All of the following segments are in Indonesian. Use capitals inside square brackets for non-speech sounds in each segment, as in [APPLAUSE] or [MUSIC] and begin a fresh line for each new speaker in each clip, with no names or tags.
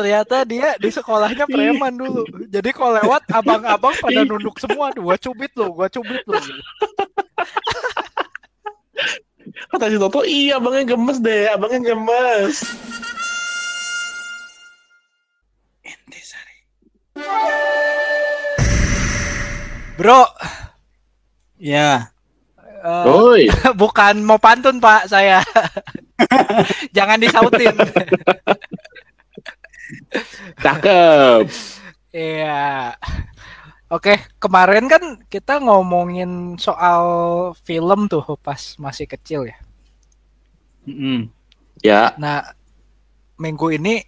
ternyata dia di sekolahnya preman dulu. Jadi kalau lewat abang-abang pada nunduk semua, gua cubit lo, gua cubit lo.
Kata si Toto, iya abangnya gemes deh, abangnya gemes.
Bro,
Ya,
Oi, [LAUGHS]
bukan mau pantun Pak saya. [LAUGHS] Jangan disautin. [LAUGHS]
cakep.
Iya. Oke, kemarin kan kita ngomongin soal film tuh pas masih kecil ya.
mm-mm.
Ya,
Nah, minggu ini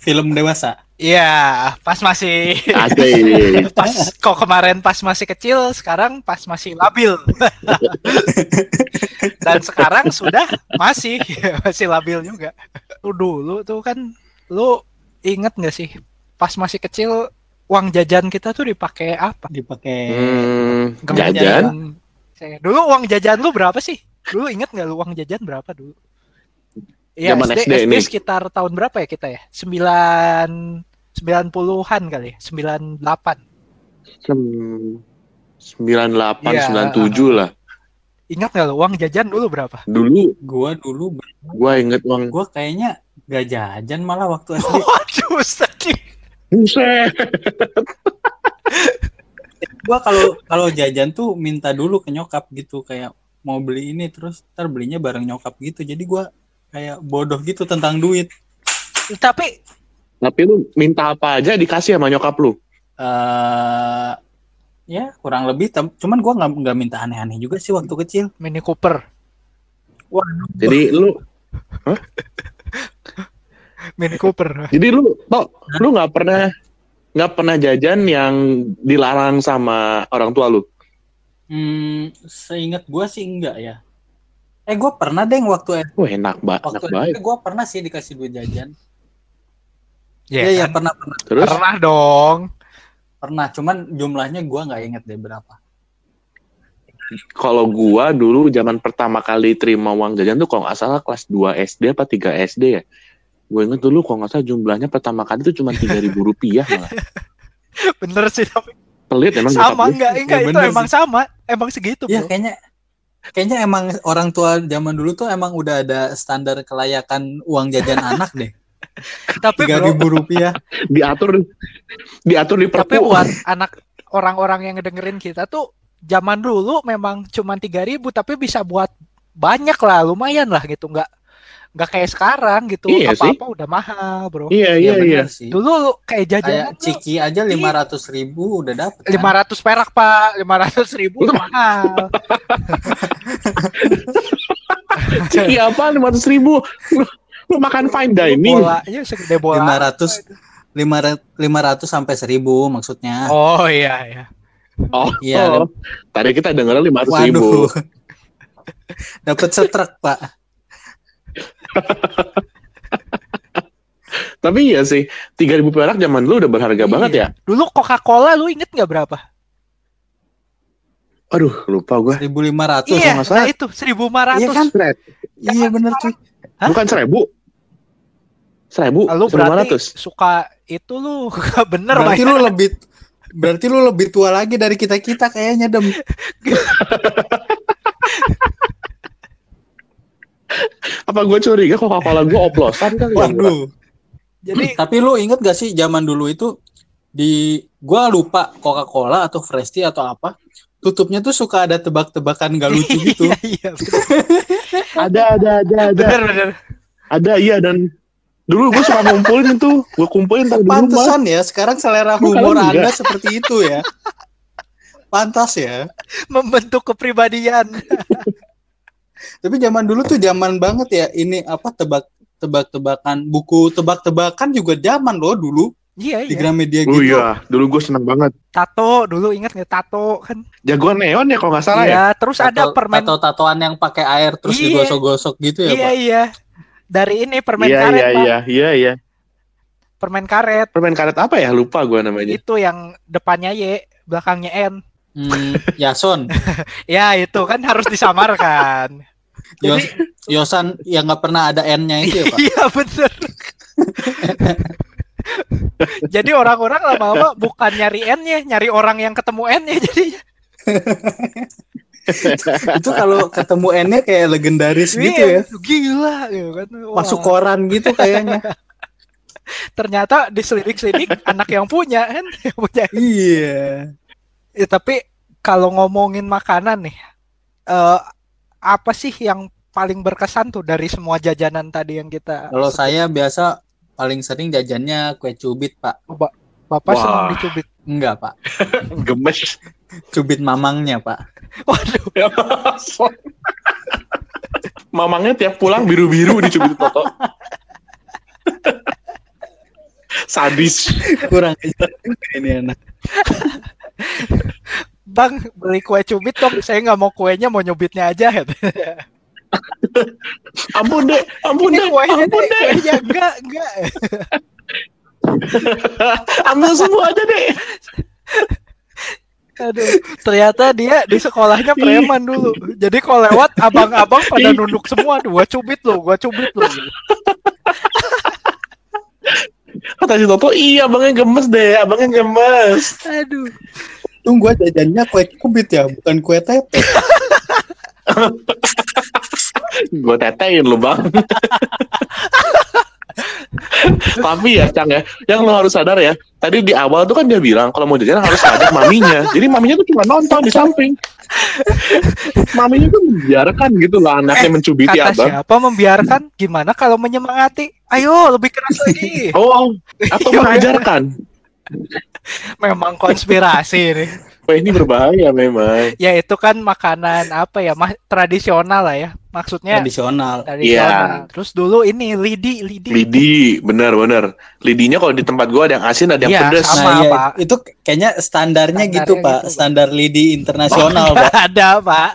film dewasa.
Iya, pas masih
asik. [LAUGHS]
pas kok kemarin pas masih kecil, sekarang pas masih labil. [LAUGHS] Dan sekarang sudah masih [LAUGHS] masih labil juga. Lu dulu tuh kan lu inget nggak sih pas masih kecil uang jajan kita tuh dipakai apa?
Dipakai
Hmm,
Nggak
jajan?
Saya- Dulu uang jajan lu berapa sih? Dulu inget nggak lu uang jajan berapa dulu? Iya,
Zaman
SD,
SD
SD sekitar tahun berapa ya kita ya? Sembilan 90-an kali ya? 98.
Sem- 98,
Iya.
97 lah.
Ingat nggak lu uang jajan dulu berapa?
Dulu
gua dulu
gua inget uang
gua kayaknya gak jajan malah waktu [LAUGHS] SD.
Waduh, sedih.
Buset.
gua kalau kalau jajan tuh minta dulu ke nyokap gitu kayak mau beli ini terus ntar belinya bareng nyokap gitu. Jadi gua kayak bodoh gitu tentang duit.
Tapi
Tapi lu minta apa aja dikasih sama nyokap lu.
eh ya kurang lebih cuman gua nggak nggak minta aneh-aneh juga sih waktu kecil.
Mini Cooper,
Waduh.
Jadi lu [LAUGHS]
Mini Cooper.
jadi lu tok lu nggak pernah nggak pernah jajan yang dilarang sama orang tua lu.
Hmm, seingat gua sih enggak ya. Eh gua pernah deh waktu
Wah, enak banget, enak
waktu
banget.
SD gua pernah sih dikasih duit jajan.
Iya,
Iya, iya
kan?
pernah pernah
Terus
Pernah dong.
pernah. Cuman jumlahnya gua nggak inget deh berapa.
kalau gua dulu zaman pertama kali terima uang jajan tuh kalau nggak salah kelas 2 SD apa 3 SD ya. Gue inget dulu kalau nggak salah jumlahnya pertama kali tuh cuma tiga ribu rupiah malah. [LAUGHS]
Bener sih tapi
Pelit emang
sama enggak enggak
Ya,
itu
bener
emang
sih.
sama. Emang segitu,
Iya
Bro.
kayaknya kayaknya emang orang tua zaman dulu tuh emang udah ada standar kelayakan uang jajan [LAUGHS] anak deh.
Tapi
Tiga ribu rupiah. [LAUGHS]
Diatur diatur di
tapi
perpu.
buat anak orang-orang yang ngedengerin kita tuh zaman dulu memang cuma 3000 tapi bisa buat banyak lah, lumayan lah gitu. Enggak enggak kayak sekarang gitu.
Iya sih.
Apa-apa udah mahal, Bro.
Iya iya
Iya
iya.
sih.
Dulu lu kayak
Kayak
jajan
ciki aja lima ratus ribu udah dapet. kan?
500 perak, Pak. 500 ribu [LAUGHS] mahal. [LAUGHS]
Ciki apa lima ratus ribu? Lu, lu makan fine dining.
Bolanya segede bola.
Lima ratus lima ratus sampai seribu maksudnya.
Oh iya iya.
Oh,
Iya.
oh. tadi kita dengar lima ratus ribu. [LAUGHS]
Dapat setrek pak. [LAUGHS]
Tapi iya sih, tiga ribu perak zaman dulu udah berharga
Iya.
banget ya.
Dulu Coca-Cola lu inget nggak berapa?
Aduh, lupa gue.
Seribu lima ratus.
iya,
nggak salah.
nah itu 1500.
Iya kan? Iya bener cuy.
Hah?
Bukan seribu. Seribu,
Lu
seribu lima
berarti
ratus.
suka itu lu [LAUGHS] bener
Berarti lu lebih berarti lu lebih tua lagi dari kita kita kayaknya dem. [LAUGHS]
Apa gue curiga Coca-Cola gue oplosan kali ya?
Waduh.
Jadi
Tapi lu inget gak sih zaman dulu itu di gua lupa Coca-Cola atau Fresh Tea atau apa tutupnya tuh suka ada tebak-tebakan gak lucu [LAUGHS] gitu.
Iya, iya, [LAUGHS]
Ada, ada, ada, ada.
bener, bener.
Ada, iya. Dan dulu gue suka ngumpulin itu. Gue kumpulin taruh di rumah.
Pantesan ya sekarang selera humor
kalau
Anda
enggak?
seperti itu ya. [LAUGHS] Pantas ya.
Membentuk kepribadian.
Tapi zaman dulu tuh zaman banget ya ini apa tebak tebak-tebakan buku tebak-tebakan juga zaman loh dulu
Iya,
di
iya.
Gramedia
Oh
gitu.
iya, dulu gue seneng banget.
Tato dulu inget nggak tato kan?
Jagoan neon ya kalau nggak salah ya.
Iya, terus ada
Tato-
permen
tato-tatoan yang pakai air terus
Iya.
digosok-gosok gitu ya,
Iya,
Pak.
iya. Dari ini permen
Iya,
karet,
iya,
Pak.
iya, iya, iya.
Permen karet.
Permen karet apa ya? Lupa gue namanya.
Itu yang depannya Y, belakangnya N.
Hmm, Yason, [LAUGHS]
Ya, itu kan harus disamarkan. [LAUGHS]
Yos, Yosan yang nggak pernah ada N-nya itu ya, Pak. [LAUGHS]
Iya, bener. Jadi orang-orang lama-lama bukan nyari N-nya, nyari orang yang ketemu N-nya jadinya. [LAUGHS]
itu kalau ketemu N-nya kayak legendaris gitu
Iya,
ya.
Gila gitu kan. Wah,
Masuk koran gitu kayaknya.
ternyata diselidik-selidik anak yang punya kan, [LAUGHS] yang punya.
iya.
Ya, tapi kalau ngomongin makanan nih, eh apa sih yang paling berkesan tuh dari semua jajanan tadi yang kita
Kalau saya biasa paling sering jajannya kue cubit, Pak.
Bapak
Wah.
senang dicubit.
Enggak, Pak. [LAUGHS]
Gemes.
Cubit mamangnya, Pak. [LAUGHS]
Waduh,
Mamangnya tiap pulang biru-biru dicubit Toto. Sadis.
Kurang ini anak. [LAUGHS]
Bang beli kue cubit dong. Saya nggak mau kuenya, mau nyubitnya aja. gitu. [LAUGHS]
Ampun deh, ampun deh,
kuenya
ampun
deh,
deh.
kuenya enggak, enggak. [LAUGHS]
Ambil semua aja deh.
Aduh, ternyata dia di sekolahnya preman dulu. Jadi kalau lewat abang-abang pada nunduk semua, "Aduh, gua cubit lo, gua cubit lo.
Kata si Toto, iya abangnya gemes deh, abangnya gemes.
Aduh.
Tunggu gua jajannya kue cubit ya, bukan kue tete. [LAUGHS]
Gue tetein lu bang. [LAUGHS] Tapi ya Cang ya, yang lo harus sadar ya, tadi di awal tuh kan dia bilang kalau mau jajan harus ngajak maminya. Jadi maminya tuh cuma nonton di samping. maminya tuh membiarkan gitu lah anaknya mencubiti
Kata
abang.
siapa membiarkan? Gimana kalau menyemangati? Ayo, lebih keras lagi.
Oh, atau [LAUGHS]
Iya,
mengajarkan.
Memang konspirasi nih.
Wah ini berbahaya memang.
Ya itu kan makanan apa ya, mah, tradisional lah ya. Maksudnya
Tradisional.
tradisional. Terus dulu ini lidi, lidi.
Lidi, benar-benar. Lidinya kalau di tempat gua ada yang asin, ada yang
Iya,
pedas.
sama.
Nah, iya,
Pak.
itu kayaknya standarnya,
Standarnya
gitu, Pak.
gitu, Pak.
Standar lidi internasional, Pak.
ada, Pak.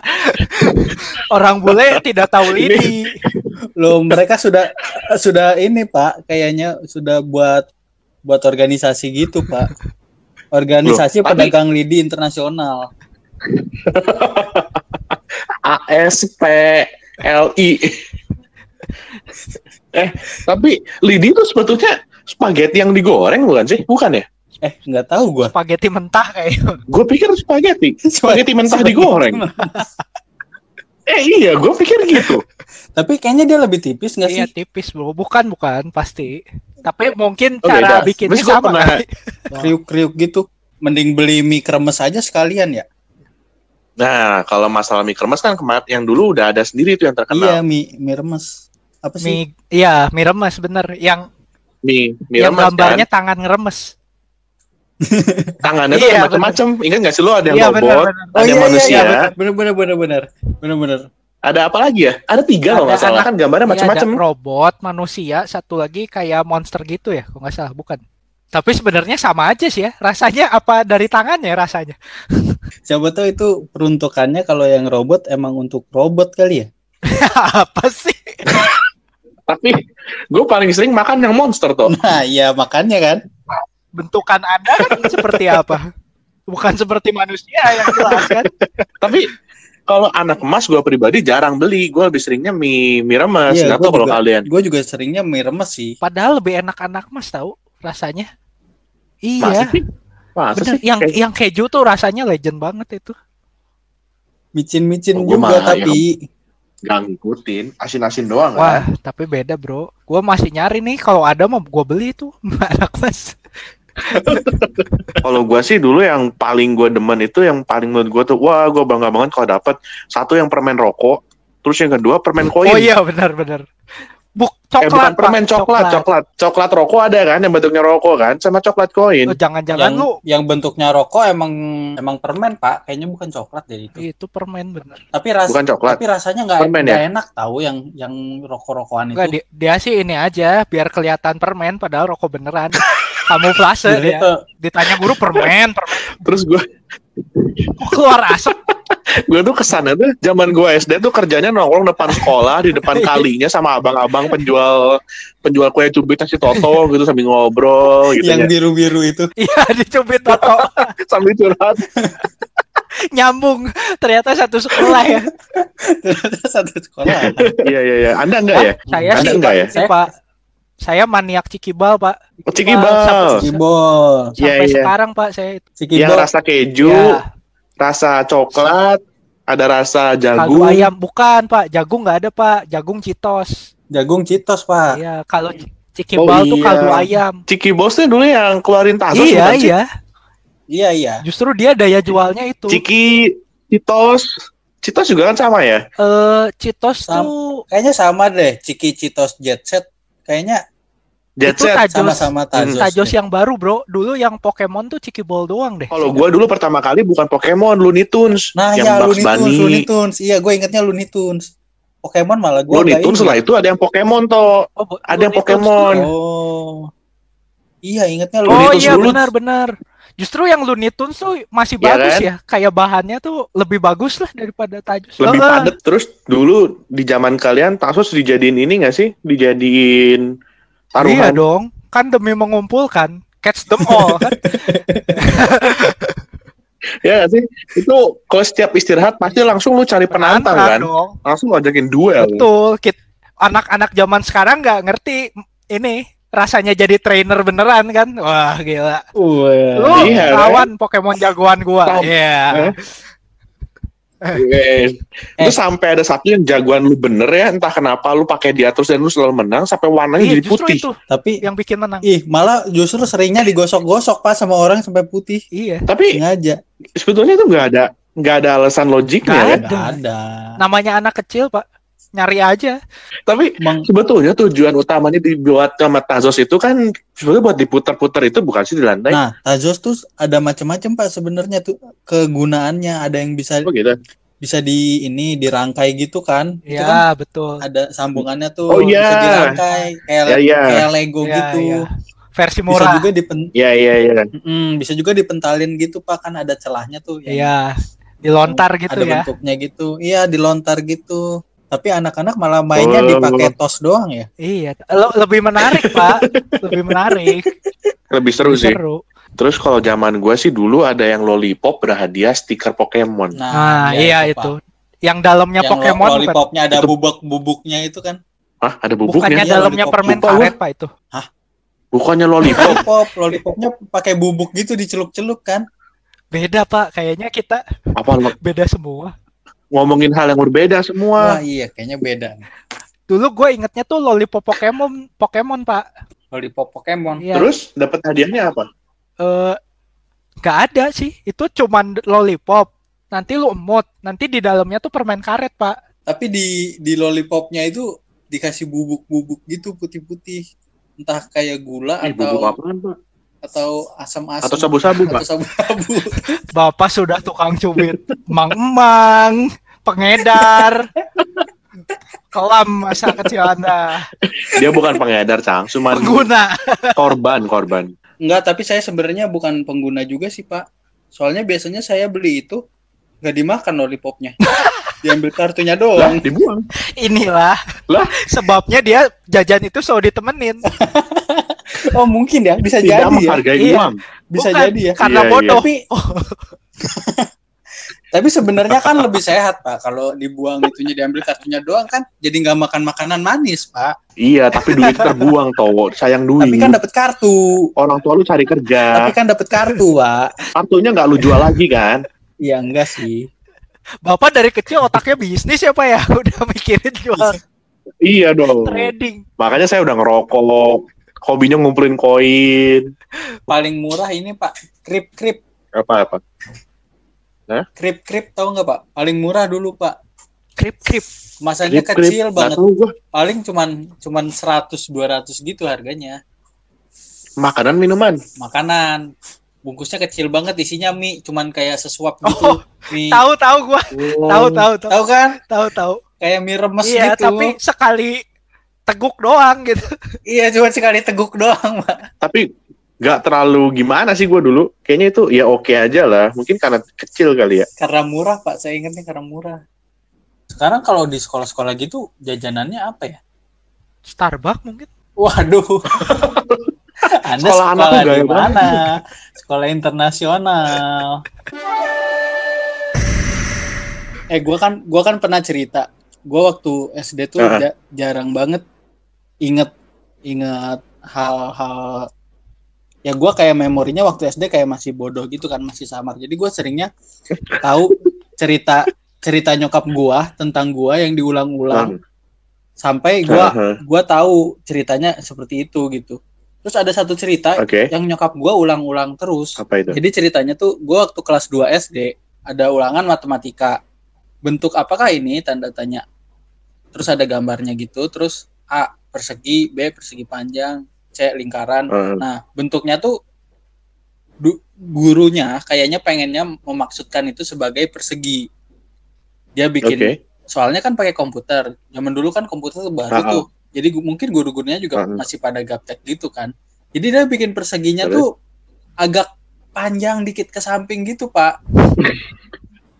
Orang bule tidak tahu lidi. [LAUGHS]
Loh, mereka sudah sudah ini, Pak, kayaknya sudah buat buat organisasi gitu, Pak. Organisasi
Loh, tapi-
pedagang lidi internasional. [LAUGHS]
ASPLI. [LAUGHS] eh, tapi lidi itu sebetulnya spaghetti yang digoreng bukan sih? Bukan ya?
Eh, nggak tahu gua.
Spaghetti mentah kayak.
Gue pikir [LAUGHS] spaghetti. Spaghetti mentah digoreng. Eh iya, gue pikir gitu.
Tapi kayaknya dia lebih tipis nggak sih?
Iya tipis bro, bukan bukan pasti. Tapi mungkin
Oh,
cara
beda.
bikinnya
Terus
sama
pernah-. [LAUGHS]
Kriuk-kriuk gitu. Mending beli mie kremes aja sekalian ya.
Nah, kalau masalah mie kremes kan kemarin yang dulu udah ada sendiri tuh yang
Iya,
terkenal.
mie mie remes. Apa sih?
Mie, iya mie remes bener. Yang
Mie, mie
yang
remes
gambarnya
kan.
tangan ngeremes. [LAUGHS]
Tangannya tuh
Iya,
macam-macam. Ingat nggak sih lo ada yang
Iya
robot,
bener bener.
ada yang manusia,
bener bener bener bener bener bener.
Ada apa lagi ya? Ada tiga kalau
Ada
nggak salah kan gambarnya
Iya,
macam-macam.
ada robot, manusia, satu lagi kayak monster gitu ya, kalau nggak salah, bukan. Tapi sebenarnya sama aja sih ya. Rasanya apa dari tangannya rasanya? [LAUGHS]
Siapa tahu itu peruntukannya kalau yang robot emang untuk robot kali ya? [LAUGHS]
apa sih? [LAUGHS]
Tapi gue paling sering makan yang monster tuh.
Nah, iya makanya kan.
Bentukan Anda kan seperti apa? Bukan seperti manusia yang jelas kan?
Tapi kalau anak emas gue pribadi jarang beli. Gue lebih seringnya mie mie remes.
Iya,
Nggak tahu kalau
juga.
kalian.
Gue juga seringnya mie remes sih.
Padahal lebih enak anak mas tahu rasanya.
Masa
Iya,
sih? Masa
bener.
sih?
Yang
Kayak-
yang keju tuh rasanya legend banget itu.
Micin-micin
Oh, gua
juga tapi
Nggak ngikutin. Asin-asin doang
Wah,
kan.
tapi beda bro. Gua masih nyari nih. Kalau ada mau gua beli tuh [LAUGHS] anak mas.
Kalau gue sih dulu yang paling gue demen itu yang paling menurut gue tuh wah gue bangga banget kalau dapet satu yang permen rokok, terus yang kedua permen koin.
Oh iya benar-benar. Buk
eh bukan
coklat
permen
Pak.
coklat, coklat, coklat rokok ada kan yang bentuknya rokok kan, sama coklat koin.
Oh, Jangan-jangan
yang,
lu
yang bentuknya rokok emang emang permen pak. Kayaknya bukan coklat deh itu.
itu permen bener.
Tapi ras
Bukan coklat.
tapi rasanya nggak
ya?
enak tahu yang yang rokok-rokokan itu.
di- dia sih ini aja biar kelihatan permen padahal rokok beneran. [LAUGHS] Kamuflase
Jadi
ya.
tuh,
Ditanya guru permen, permen
Terus gue
keluar asap.
gue tuh ke sana tuh zaman gue SD tuh kerjanya nongkrong depan sekolah di depan kalinya sama abang-abang penjual penjual kue cubit nasi toto gitu sambil ngobrol gitu
yang
ya.
biru-biru itu
Iya, dicubit Toto. [LAUGHS]
sambil curhat.
Nyambung. Ternyata satu sekolah ya. [LAUGHS]
satu sekolah.
Iya iya iya. Anda enggak ya?
Saya
Anda
sih
enggak ya?
sih, Pak. Saya maniak cikibal pak.
Oh, Cikibal.
Sampai-.
Iya,
Sampai
iya.
sekarang pak saya itu.
Yang rasa keju,
Ya,
rasa coklat, ada rasa
kaldu
jagung.
ayam bukan pak, jagung nggak ada pak, jagung citos.
Jagung citos, Pak.
Iya, kalau ci- cikibal
Oh,
tuh
iya.
kaldu ayam.
Ciki Bosnya dulu yang keluarin Tazos
iya iya,
Iya, iya.
justru dia daya jualnya itu.
Ciki, Citos, Citos juga kan sama ya?
Eh, citos
Sam-
tuh
Kayaknya sama deh, Ciki Citos Jet Set. Kayaknya
Jet
Itu
Set.
Tajos.
sama-sama Tajos.
Tajos
deh.
yang baru bro. Dulu yang Pokemon tuh cikibal doang deh.
Kalau gua dulu pertama kali bukan Pokemon, Looney Tunes.
Nah,
yang
ya
Bugs
Looney Tunes,
Bunny.
Looney Tunes. Iya, gue ingetnya Looney Tunes. Pokemon malah gue
Looney Tunes lah itu ada yang Pokemon toh.
Oh,
Ada yang
Looney
Pokemon.
tuh.
Oh. Iya, ingetnya
Oh
Looney
Looney
Tunes
iya
dulu.
benar-benar. Justru yang Looney Tunes tuh masih
Iya
bagus
kan?
ya. Kayak bahannya tuh lebih bagus lah daripada Tajos.
Lebih
Oh,
padat. Terus dulu di zaman kalian Tazos dijadiin ini gak sih? Dijadiin
Iya
taruhan.
dong. Kan demi mengumpulkan. Catch them all kan. [LAUGHS]
Ya nggak sih? Itu kalau setiap istirahat pasti langsung lu cari penantang kan?
dong.
Langsung lu ajakin duel.
Betul. Anak-anak zaman sekarang nggak ngerti ini rasanya jadi trainer beneran kan. Wah, gila. Lu
Iya, kan?
lawan Pokemon jagoan gua.
Sam-
Iya.
Eh? Itu sampai ada satu yang jagoan lu bener ya, entah kenapa lu pakai dia terus dan lu selalu menang sampai warnanya
Iya,
jadi putih.
itu
Tapi
yang bikin menang.
ih, malah justru seringnya digosok-gosok Pak sama orang sampai putih.
Iya.
Tapi
Sengaja.
sebetulnya itu nggak ada nggak ada alasan logiknya kan.
Ada.
Nggak ada.
Namanya anak kecil, Pak. Nyari aja.
Tapi
Emang
sebetulnya tujuan utamanya dibuat sama Tazos itu kan sebetulnya buat diputar-putar itu bukan sih di lantai.
Nah, Tazos tuh ada macam-macam Pak sebenarnya tuh kegunaannya. Ada yang bisa
Oh gitu.
bisa di ini dirangkai gitu kan. Itu kan
Iya, betul.
ada sambungannya tuh
Oh, iya.
bisa dirangkai kayak
Ya ya.
kayak Lego
Iya,
gitu.
iya. Versi
Bisa
murah.
juga dipen
Ya ya ya.
Mm, bisa juga dipentalin gitu Pak kan ada celahnya tuh
Iya. Dilontar gitu
ada
ya.
bentuknya gitu. Iya, dilontar gitu. Tapi anak-anak malah mainnya
Oh.
dipakai tos doang ya.
Iya, Lo- lebih menarik, Pak. lebih menarik.
Lebih seru
Lebih
sih.
seru.
Terus kalau zaman gue sih dulu ada yang lollipop berhadiah stiker Pokemon.
Nah, iya,
Pak.
itu. Yang dalamnya
Yang
Pokemon
lollipopnya ada
Itu-
bubuk-bubuknya itu kan.
Hah, ada
bukannya
bubuknya?
Iya,
dalamnya
lollipop.
permen
Lupa
karet, Pak itu.
Bukannya lollipop.
Lollipop, lollipopnya pakai bubuk gitu dicelup-celup kan.
Beda, Pak. Kayaknya kita
Apa
beda semua.
Ngomongin hal yang berbeda semua?
Wah, iya kayaknya beda.
Dulu gue ingetnya tuh lollipop Pokemon, Pokemon, Pak.
Lollipop Pokemon.
Iya.
Terus dapat hadiahnya apa?
eh nggak ada sih. Itu cuman lollipop. Nanti lu emot. Nanti di dalamnya tuh permen karet, Pak.
Tapi di di lollipopnya itu dikasih bubuk-bubuk gitu putih-putih. Entah kayak gula
Eh,
atau
bubuk apaan, Pak?
Atau asam-asam
Atau sabu-sabu, Pak?
atau sabu-sabu. [LAUGHS]
Bapak sudah tukang cubit. Mang-emang, pengedar. Kelam masa kecil Anda.
Dia bukan pengedar, Cang. Cuman
Pengguna.
korban, korban.
Enggak, tapi saya sebenarnya bukan pengguna juga sih, Pak. Soalnya biasanya saya beli itu nggak dimakan lollipopnya. [LAUGHS] Diambil kartunya
Lah,
doang.
dibuang.
Inilah.
Lah?
Sebabnya dia jajan itu selalu ditemenin. [LAUGHS]
Oh, mungkin ya, bisa
Tidak
jadi ya.
menghargai
Iya.
uang.
Bisa
Bukan,
jadi ya.
Karena
Iya,
bodoh.
Tapi [LAUGHS] Tapi sebenarnya kan lebih sehat, Pak. Kalau dibuang itunya diambil kartunya doang kan jadi nggak makan makanan manis, Pak.
Iya, tapi duit terbuang, towo. Sayang duit.
Tapi kan dapat kartu.
Orang tua lu cari kerja.
Tapi kan dapat kartu, Pak.
Kartunya nggak lu jual lagi kan?
Iya, enggak sih.
Bapak dari kecil otaknya bisnis ya Pak ya. [LAUGHS] Udah mikirin jual
Iya dong.
trading.
Makanya saya udah ngerokok. Hobinya ngumpulin koin.
Paling murah ini, Pak. Krip-krip.
Apa-apa.
Krip-krip tahu nggak, Pak? Paling murah dulu, Pak.
Krip krip.
Masanya
Krip-krip.
kecil
Nggak
banget. Paling cuman cuman 100 200 gitu harganya.
Makanan, minuman.
Makanan. Bungkusnya kecil banget isinya mie, cuman kayak sesuap gitu.
Oh,
mie.
Tahu tahu gua.
Oh.
Tahu tahu tahu.
Tahu kan?
Tahu tahu.
Kayak mie remes
Iya,
gitu.
tapi sekali teguk doang gitu. [LAUGHS]
Iya, cuma sekali teguk doang, Pak.
Tapi nggak terlalu gimana sih gua dulu. Kayaknya itu ya oke aja lah. Mungkin karena kecil kali ya.
Karena murah, Pak. Saya ingatnya karena murah. Sekarang kalau di sekolah-sekolah gitu jajanannya apa ya?
Starbucks mungkin.
Waduh. [LAUGHS] Anda
Sekolah
sekolah,
anak
di
gaya
mana? Sekolah internasional. Eh, gua kan gua kan pernah cerita. Gua waktu SD tuh ja- jarang banget inget ingat hal-hal ya gue kayak memorinya waktu SD kayak masih bodoh gitu kan masih samar. Jadi gue seringnya tahu cerita cerita nyokap gue tentang gue yang diulang-ulang. Sampai gue gue tahu ceritanya seperti itu gitu terus ada satu cerita
Oke.
yang nyokap gue ulang-ulang terus
Apa itu?
jadi ceritanya tuh gue waktu kelas 2 SD ada ulangan matematika bentuk apakah ini tanda tanya terus ada gambarnya gitu terus A persegi B persegi panjang C lingkaran
Heeh.
Nah, bentuknya tuh du- gurunya kayaknya pengennya memaksudkan itu sebagai persegi. Dia bikin
Oke.
soalnya kan pakai komputer. Zaman dulu kan komputer tuh baru
Ah,
tuh. Jadi gu- mungkin guru-gurunya juga
Ah.
masih pada gaptek gitu kan. Jadi dia bikin perseginya
Terus?
tuh agak panjang dikit ke samping gitu, Pak. [LAUGHS]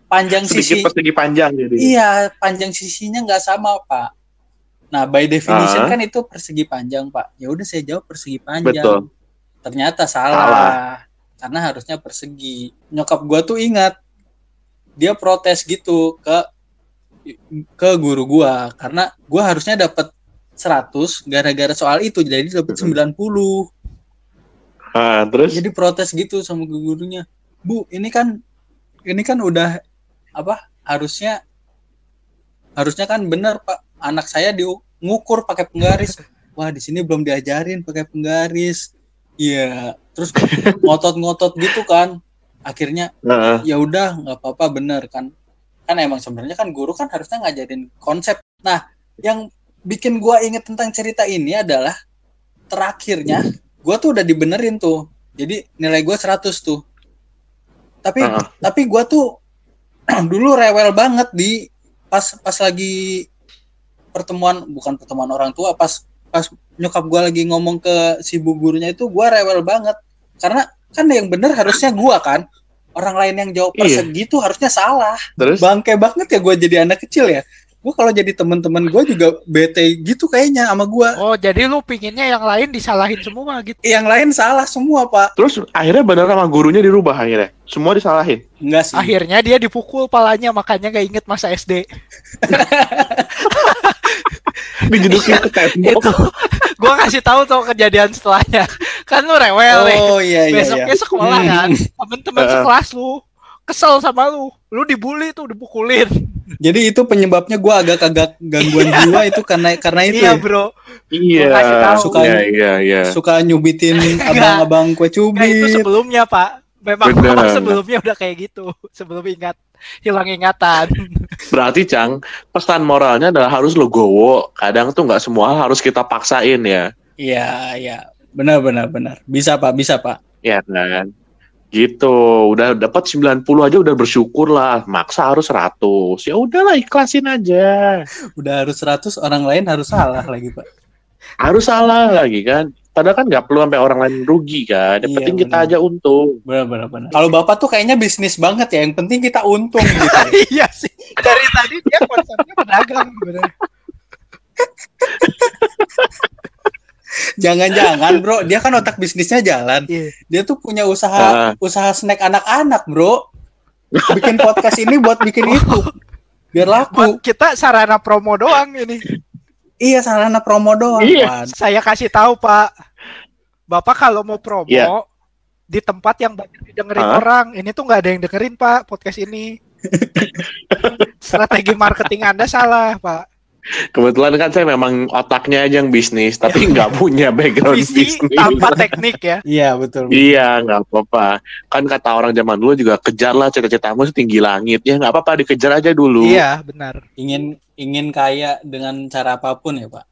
Panjang sisi
persegi panjang jadi.
Iya, panjang sisinya nggak sama, Pak. Nah, by definition
Ah.
kan itu persegi panjang, Pak. Ya udah saya jawab persegi panjang.
Betul.
Ternyata salah.
Salah.
Karena harusnya persegi. Nyokap gua tuh ingat dia protes gitu ke ke guru gua karena gua harusnya dapat 100 gara-gara soal itu jadi dapat 90.
Ah, terus
Jadi protes gitu sama gurunya. Bu, ini kan ini kan udah apa? Harusnya harusnya kan benar, Pak. Anak saya diukur pakai penggaris. Wah, di sini belum diajarin pakai penggaris. Iya, terus ngotot-ngotot gitu kan. Akhirnya
Heeh.
ya udah nggak apa-apa bener kan. Kan emang sebenarnya kan guru kan harusnya ngajarin konsep. Nah, yang bikin gua inget tentang cerita ini adalah terakhirnya gua tuh udah dibenerin tuh. Jadi nilai gua 100 tuh. Tapi
Heeh.
tapi gua tuh [CLEARS THROAT] dulu rewel banget di pas pas lagi pertemuan bukan pertemuan orang tua pas pas nyokap gua lagi ngomong ke si bu gurunya itu gua rewel banget karena kan yang bener harusnya gua kan orang lain yang jawab
Iya.
persegi itu harusnya salah
Terus
bangke banget ya gua jadi anak kecil ya gua kalau jadi teman-teman gua juga bete gitu kayaknya sama gua
Oh, jadi lu pinginnya yang lain disalahin semua gitu.
yang lain salah semua pak
terus akhirnya benar sama gurunya dirubah akhirnya. Semua disalahin.
enggak sih
Akhirnya dia dipukul palanya makanya gak inget masa SD. [LAUGHS]
Dijedukin ke tembok.
Itu gua kasih tahu tuh kejadian setelahnya. Kan lu rewel nih.
oh iya iya
Besoknya
iya
sekolah kan, [LAUGHS] temen-temen
Heeh.
sekelas lu kesel sama lu. Lu dibully tuh, dipukulin.
Jadi itu penyebabnya gua agak-agak gangguan jiwa itu karena karena itu
Iya,
ya.
Bro.
Iya.
Tahu.
Suka-
Iya, iya, iya.
suka nyubitin abang-abang kue
Nah, itu
cubit
sebelumnya, Pak. Memang
Bener.
sebelumnya udah kayak gitu. Sebelum ingat hilang ingatan. [LAUGHS]
Berarti Cang, pesan moralnya adalah harus legowo. Kadang tuh nggak semua hal harus kita paksain ya.
Iya, iya. Benar, benar, benar. Bisa, Pak. Bisa, Pak.
Ya kan? Gitu. Udah dapat 90 aja udah bersyukur lah. Maksa harus 100. Ya udahlah ikhlasin aja.
Udah harus 100, orang lain harus salah lagi, Pak.
Harus salah lagi kan. Padahal kan nggak perlu sampai orang lain rugi kan. Yang
Iya,
penting kita aja untung.
Benar, benar, benar. Kalau Bapak tuh kayaknya bisnis banget ya. Yang penting kita untung gitu. [LAUGHS]
iya sih. Dari tadi dia konsepnya pedagang. [LAUGHS]
Jangan-jangan, [LAUGHS] Bro. Dia kan otak bisnisnya jalan.
Iya.
Dia tuh punya usaha
Ah.
usaha snack anak-anak, Bro. Bikin [LAUGHS] podcast ini buat bikin itu. Biar laku.
Buat kita sarana promo doang ini.
Iya, sarana promo doang,
Iya.
Pak.
Saya kasih tahu, Pak. Bapak kalau mau promo
Iya.
di tempat yang banyak didengerin
Hah?
orang, ini tuh nggak ada yang dengerin, Pak, podcast ini. [LAUGHS] Strategi marketing Anda salah, Pak.
Kebetulan kan saya memang otaknya aja yang bisnis, tapi nggak punya background
Visi
bisnis.
tanpa teknik ya.
Iya, betul.
Iya, nggak apa-apa. Kan kata orang zaman dulu juga kejar lah cita-citamu setinggi langit. Ya nggak apa-apa, dikejar aja dulu.
Iya, benar.
Ingin ingin kaya dengan cara apa pun ya, Pak.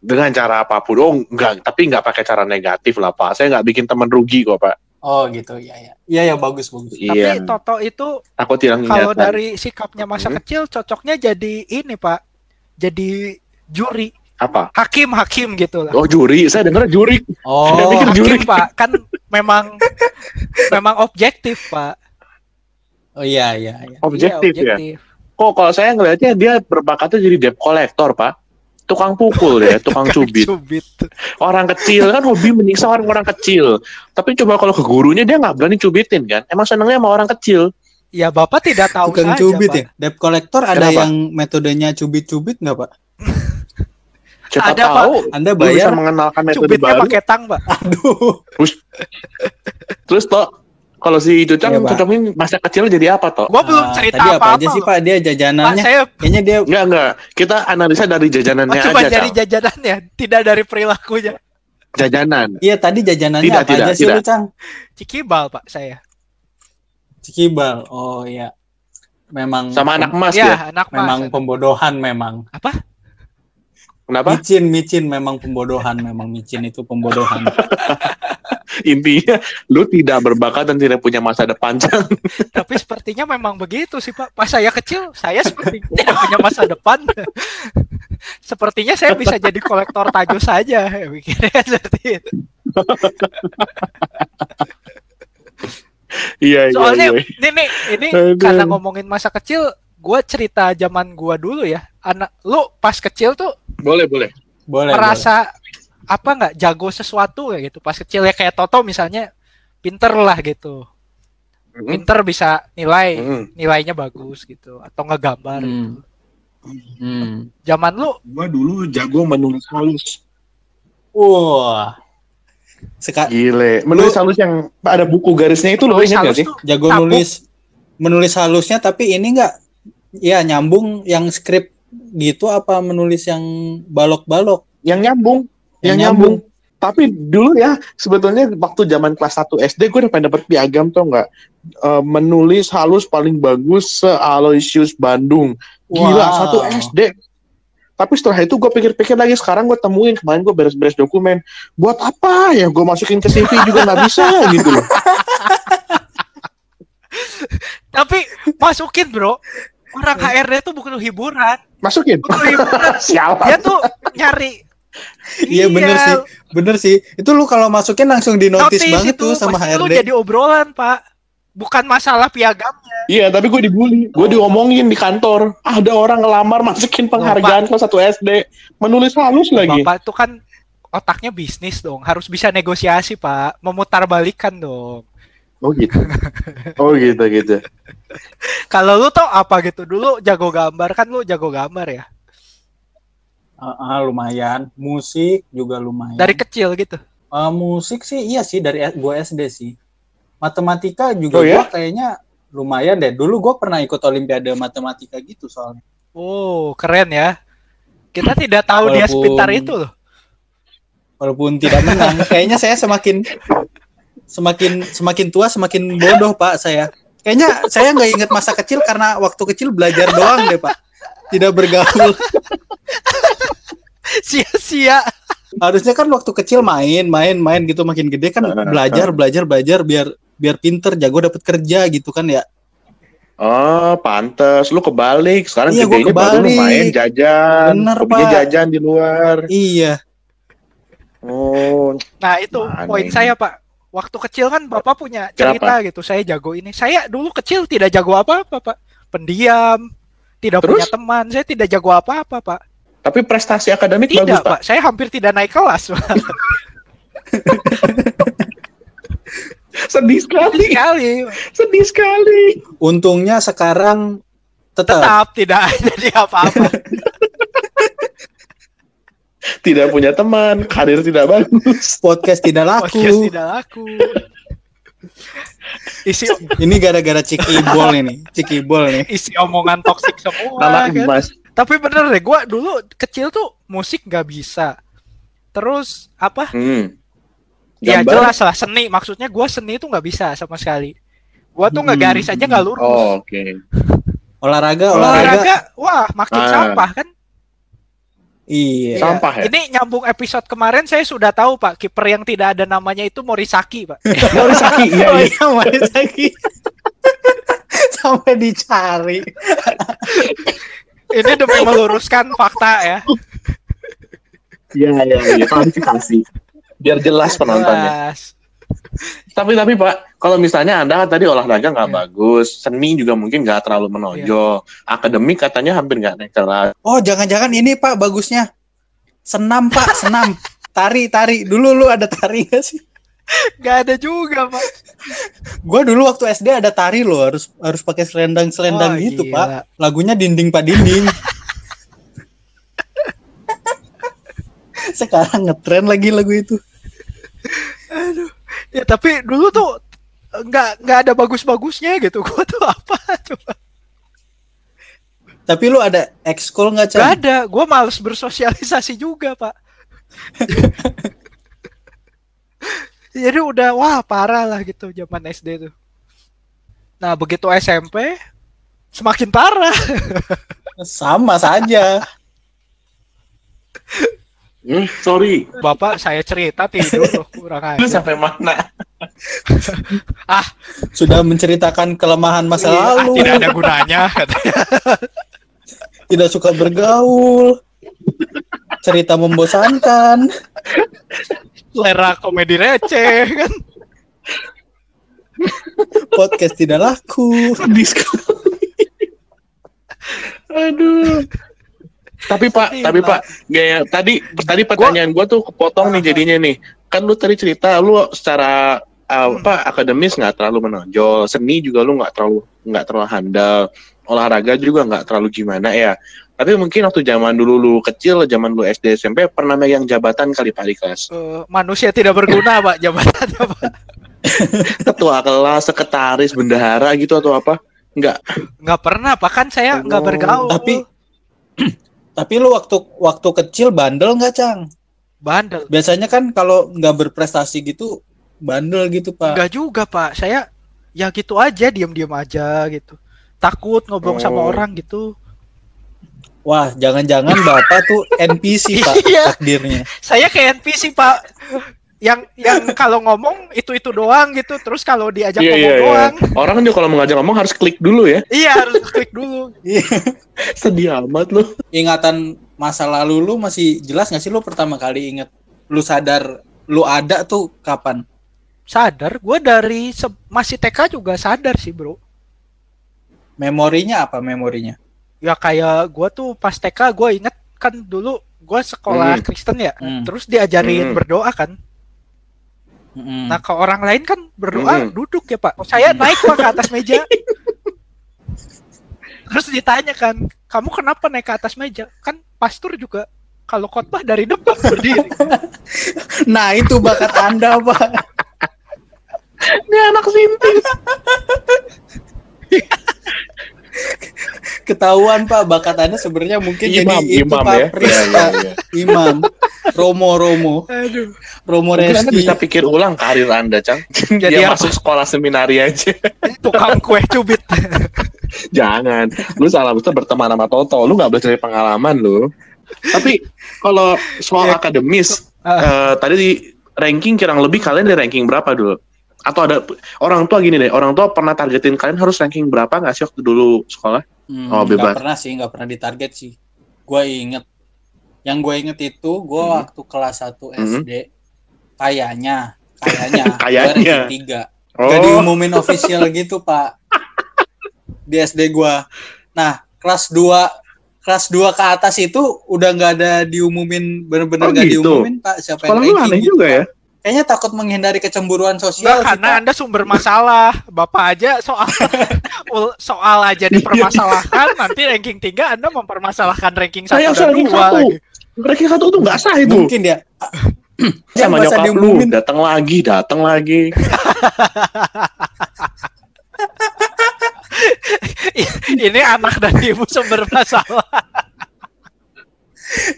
Dengan cara apa pun. Oh, enggak. Tapi nggak pakai cara negatif lah, Pak. Saya nggak bikin teman rugi kok, Pak.
Oh, gitu. Iya, ya. Iya, ya bagus, bagus.
Iya.
Tapi Toto itu
Takut hilang
kalau dari sikapnya masa
Hmm.
kecil cocoknya jadi ini, Pak. Jadi juri,
Apa?
hakim, hakim gitu lah.
Oh, juri. Saya dengar juri.
Oh,
Saya pikir juri.
Hakim, Pak. Kan memang memang objektif, Pak.
oh iya, iya, iya.
Objektif
Iya,
ya. Kok kalau saya ngelihatnya dia berbakatnya jadi debt collector, Pak. Tukang pukul ya, [LAUGHS] tukang cubit.
Cubit.
Orang kecil kan hobi menyiksa orang-orang kecil. Tapi coba kalau ke gurunya dia nggak berani cubitin kan. Emang senengnya sama orang kecil.
Ya, Bapak tidak tahu
Tukang
saja,
cubit
Pak.
ya. Debt collector ada
Kenapa?
yang metodenya cubit-cubit nggak, Pak? [LAUGHS]
Siapa
Ada, Pak.
tahu
Anda
lu bisa
bayar.
mengenalkan metode
Cubitnya
baru.
pakai tang, Pak.
Aduh.
Terus toh kalau si Cucang
Pak.
cocokin masa kecil jadi apa toh?
Gua belum
Ah,
cerita
tadi apa
apa-apa.
aja sih. Pak dia
Pak,
jajanannya?
saya
Kayaknya dia
Enggak enggak. Kita analisa dari
oh,
jajanannya
cuma
aja.
dari
Cang.
jajanannya, tidak dari perilakunya.
Jajanan.
Iya tadi jajanannya
Tidak,
apa
tidak,
aja sih
tidak.
Cang?
Cikibal, Pak, saya.
Cikibal. Oh iya. Memang
Sama anak emas
ya,
ya.
anak
memang
mas.
pembodohan memang.
Kenapa?
Micin, micin memang pembodohan, memang micin itu pembodohan. [LAUGHS]
Intinya lu tidak berbakat dan tidak punya masa depan. [LAUGHS]
Tapi sepertinya memang begitu sih, Pak. Pas saya kecil, saya seperti tidak punya masa depan. [LAUGHS] Sepertinya saya bisa jadi kolektor tajo saja. Mikirnya seperti itu.
Iya iya
Soalnya
iya.
ini nih, ini
Aduh.
karena ngomongin masa kecil, gue cerita zaman gua dulu ya. Anak lu pas kecil tuh
Boleh boleh.
Boleh.
merasa apa nggak jago sesuatu ya gitu. Pas kecil ya kayak Toto misalnya pinter lah gitu.
Mm,
Pinter bisa nilai
mm.
nilainya bagus gitu atau ngegambar.
Hmm.
gitu.
Hmm.
Zaman lu
Gua dulu jago menulis halus.
Wah. Seka
Gile. Menulis halus yang ada buku garisnya itu lo
nulis
ingat gak sih?
tuh
jago
Sabuk.
nulis menulis halusnya tapi ini enggak ya nyambung yang skrip gitu apa menulis yang balok-balok
Yang nyambung. Yang,
Yang
nyambung. Tapi dulu ya sebetulnya waktu zaman kelas 1 SD gue udah pengen dapet piagam tau nggak? Eh, menulis halus paling bagus se Aloysius Bandung. Gila
Wow.
satu SD. Tapi setelah itu gue pikir-pikir lagi sekarang gue temuin kemarin gue beres-beres dokumen. Buat apa ya gue masukin ke CV juga nggak bisa gitu loh.
tapi masukin bro orang HRD tuh bukan hiburan
Masukin.
butuh hiburan [LAUGHS]
Siapa?
dia tuh nyari
Iya, bener sih. bener sih itu lu kalau masukin langsung di notice
notice
banget
itu
tuh sama
pasti lu
HRD
jadi obrolan pak bukan masalah piagamnya.
Iya, tapi gue dibully. Gue diomongin di kantor. Ada orang ngelamar masukin penghargaan kelas 1 SD. Menulis halus lagi.
bapak tuh kan otaknya bisnis dong. Harus bisa negosiasi pak. Memutar balikan dong.
Oh gitu. Oh gitu gitu. [LAUGHS]
kalau lu tau apa gitu? Dulu jago gambar. Kan lu jago gambar ya?
Ah, ah, lumayan. Musik juga lumayan.
Dari kecil gitu?
Eh, musik sih iya sih. Dari S- gua SD sih matematika juga
Oh, ya?
gua kayaknya lumayan deh. Dulu gua pernah ikut olimpiade matematika gitu soalnya.
Oh keren ya. Kita tidak tahu dia
Walaupun-
sepintar itu loh.
Walaupun tidak menang [LAUGHS] kayaknya saya semakin semakin semakin tua semakin bodoh pak saya. Kayaknya saya nggak ingat masa kecil karena waktu kecil belajar doang deh pak. Tidak bergaul. [LAUGHS]
Sia-sia.
Harusnya kan waktu kecil main main main gitu makin gede kan belajar belajar belajar biar biar pinter jago dapat kerja gitu kan ya
Oh, pantes. Lu kebalik. Sekarang
Iya, gua
gedenya baru lu main jajan.
Bener,
Hobinya
Pak.
jajan di luar.
iya
Oh,
Nah itu
Mana
poin
ini?
saya pak. Waktu kecil kan bapak punya cerita gitu. Saya jago ini. Saya dulu kecil tidak jago apa-apa pak. Pendiam, tidak
Terus?
punya teman. Saya tidak jago apa-apa pak.
tapi prestasi akademik
Tidak
bagus, Pak.
pak. Saya hampir tidak naik kelas pak. [LAUGHS] [LAUGHS] [LAUGHS]
Sedih sekali.
Sekali.
Sedih sekali.
untungnya sekarang tetap
Tetap tidak [LAUGHS] jadi apa-apa.
Tidak punya teman, karir tidak bagus.
podcast tidak laku
Podcast tidak laku. Isi
ini gara-gara cikibol ini cikibol nih
isi omongan toksik semua.
Anak
kan.
emas.
Tapi bener deh, gue dulu kecil tuh musik nggak bisa. Terus apa?
Hmm.
Ya jelas lah seni. Maksudnya gue seni itu nggak bisa sama sekali. Gue tuh nggak
Hmm.
garis aja nggak lurus.
Oh, oke.
olahraga olahraga
Olahraga, wah makin
Ah.
sampah kan.
iya
Iya.
Sampah ya?
Ini nyambung episode kemarin saya sudah tahu pak kiper yang tidak ada namanya itu Morisaki pak. [LAUGHS]
Morisaki, iya,
oh
iya.
iya Morisaki [LAUGHS] sampai dicari
Ini demi meluruskan fakta ya.
Iya, iya, iya. Klarifikasi. Biar jelas penontonnya.
Jelas.
Tapi tapi Pak, kalau misalnya Anda tadi olahraga nggak
Iya.
bagus, seni juga mungkin nggak terlalu menonjol, akademik katanya hampir nggak naik kelas.
oh jangan-jangan ini pak bagusnya senam pak senam tari tari dulu lu ada tari gak sih
Gak ada juga pak.
gua dulu waktu SD ada tari loh harus harus pakai selendang selendang
Wah,
gitu
gila.
pak lagunya dinding pak dinding [LAUGHS] Sekarang ngetren lagi lagu itu.
Ya tapi dulu tuh nggak nggak ada bagus-bagusnya gitu. [LAUGHS] Gua tuh apa coba?
Tapi lu ada ekskul nggak
Gak
Chan?
ada. Gua males bersosialisasi juga pak. [LAUGHS] Jadi udah wah parah lah gitu zaman SD tuh. Nah begitu SMP semakin parah. [LAUGHS]
Sama saja.
Hmm, sorry,
Bapak saya cerita tidur loh kurang
lu
aja.
sampai mana? [LAUGHS]
Sudah menceritakan kelemahan masa
Iya, ah,
lalu.
tidak ada gunanya katanya. [LAUGHS]
Tidak suka bergaul. Cerita membosankan.
Selera komedi receh kan.
Podcast tidak laku. [LAUGHS]
Aduh. Tapi Pak, tapi
Pak.
Gaya tadi tadi pertanyaan gua tuh kepotong nih jadinya nih. Kan lu tadi cerita lu secara uh, apa akademis nggak terlalu menonjol, seni juga lu nggak terlalu nggak terlalu handal, olahraga juga nggak terlalu gimana ya. Tapi mungkin waktu zaman dulu lu kecil, zaman lu SD SMP pernah megang jabatan kali Pak di kelas.
Eh, manusia tidak berguna pak jabatannya pak. [LAUGHS]
Ketua kelas, sekretaris, bendahara gitu atau apa? Enggak.
Nggak pernah pak kan saya nggak
Oh,
bergaul.
Tapi tapi lu waktu waktu kecil bandel nggak Cang?
bandel.
Biasanya kan kalau nggak berprestasi gitu bandel gitu Pak.
Nggak juga pak. Saya ya gitu aja diam-diam aja gitu. Takut ngobrol sama
Oh.
orang gitu.
Wah jangan-jangan bapak tuh NPC Pak [LAUGHS]
Iya.
takdirnya.
Saya kayak NPC pak. Yang yang [LAUGHS] kalau ngomong itu itu doang gitu. Terus kalau diajak
Iya
ngomong
iya iya.
doang,
Orang juga kalau mengajak ngomong harus klik dulu ya.
iya harus klik dulu. [LAUGHS]
Sedih amat lu.
Ingatan masa lalu lu masih jelas nggak sih lu pertama kali inget lu sadar lu ada tuh kapan?
Sadar, gue dari masih TK juga sadar sih bro.
Memorinya apa memorinya?
Ya kayak gue tuh pas TK gue inget kan dulu gue sekolah
Hmm.
Kristen ya.
Hmm.
Terus diajarin
Hmm.
berdoa kan.
Mm-mm.
Nah ke orang lain kan berdoa
Hmm.
duduk ya pak. Saya naik pak ke atas meja. [LAUGHS] Terus ditanya kan, kamu kenapa naik ke atas meja? Kan pastor juga kalau khotbah dari depan berdiri. [LAUGHS]
Nah itu bakat anda Pak.
Ini anak sinting.
Ketahuan Pak bakat anda sebenarnya mungkin
Imam,
jadi itu
imam
Pak
ya. iya,
Pak.
iya.
Imam. Romo Romo
Aduh.
Romo
Mungkin Anda bisa pikir ulang karir Anda, Cang. [LAUGHS]
Jadi
Dia
apa?
masuk sekolah seminari aja.
Tukang kue cubit. [LAUGHS]
Jangan. Lu salah besar berteman sama Toto. Lu nggak boleh cari pengalaman lu. Tapi kalau soal
Ya.
akademis,
Ah.
eh, tadi di ranking kurang lebih kalian di ranking berapa dulu? Atau ada orang tua gini deh, orang tua pernah targetin kalian harus ranking berapa nggak sih waktu dulu sekolah?
Hmm,
Oh,
nggak
bebas.
pernah sih, nggak pernah ditarget sih. Gue inget. Yang gue inget itu, gue
Hmm.
waktu kelas 1
Hmm.
SD, kayaknya, kayaknya, [LAUGHS]
Kayaknya.
gue ranking tiga.
Oh,
Gak diumumin official [LAUGHS] gitu, Pak. Di SD gue. Nah, kelas 2 kelas 2 ke atas itu udah nggak ada diumumin bener-bener
Oh,
nggak
gitu?
diumumin pak siapa
sekolah
yang ranking
aneh
gitu,
juga
Pak.
ya.
kayaknya takut menghindari kecemburuan sosial sih,
karena
Pak.
Anda sumber masalah. Bapak aja soal [LAUGHS] soal aja dipermasalahkan, nanti ranking 3 Anda mempermasalahkan ranking 1
Saya
dan
ranking
2
satu.
lagi.
Ranking satu tuh nggak sah itu.
mungkin ya [CLEARS THROAT]
Sama
masa
nyokap lu datang lagi, datang lagi. [LAUGHS]
Ini anak dan ibu sumber masalah. [LAUGHS]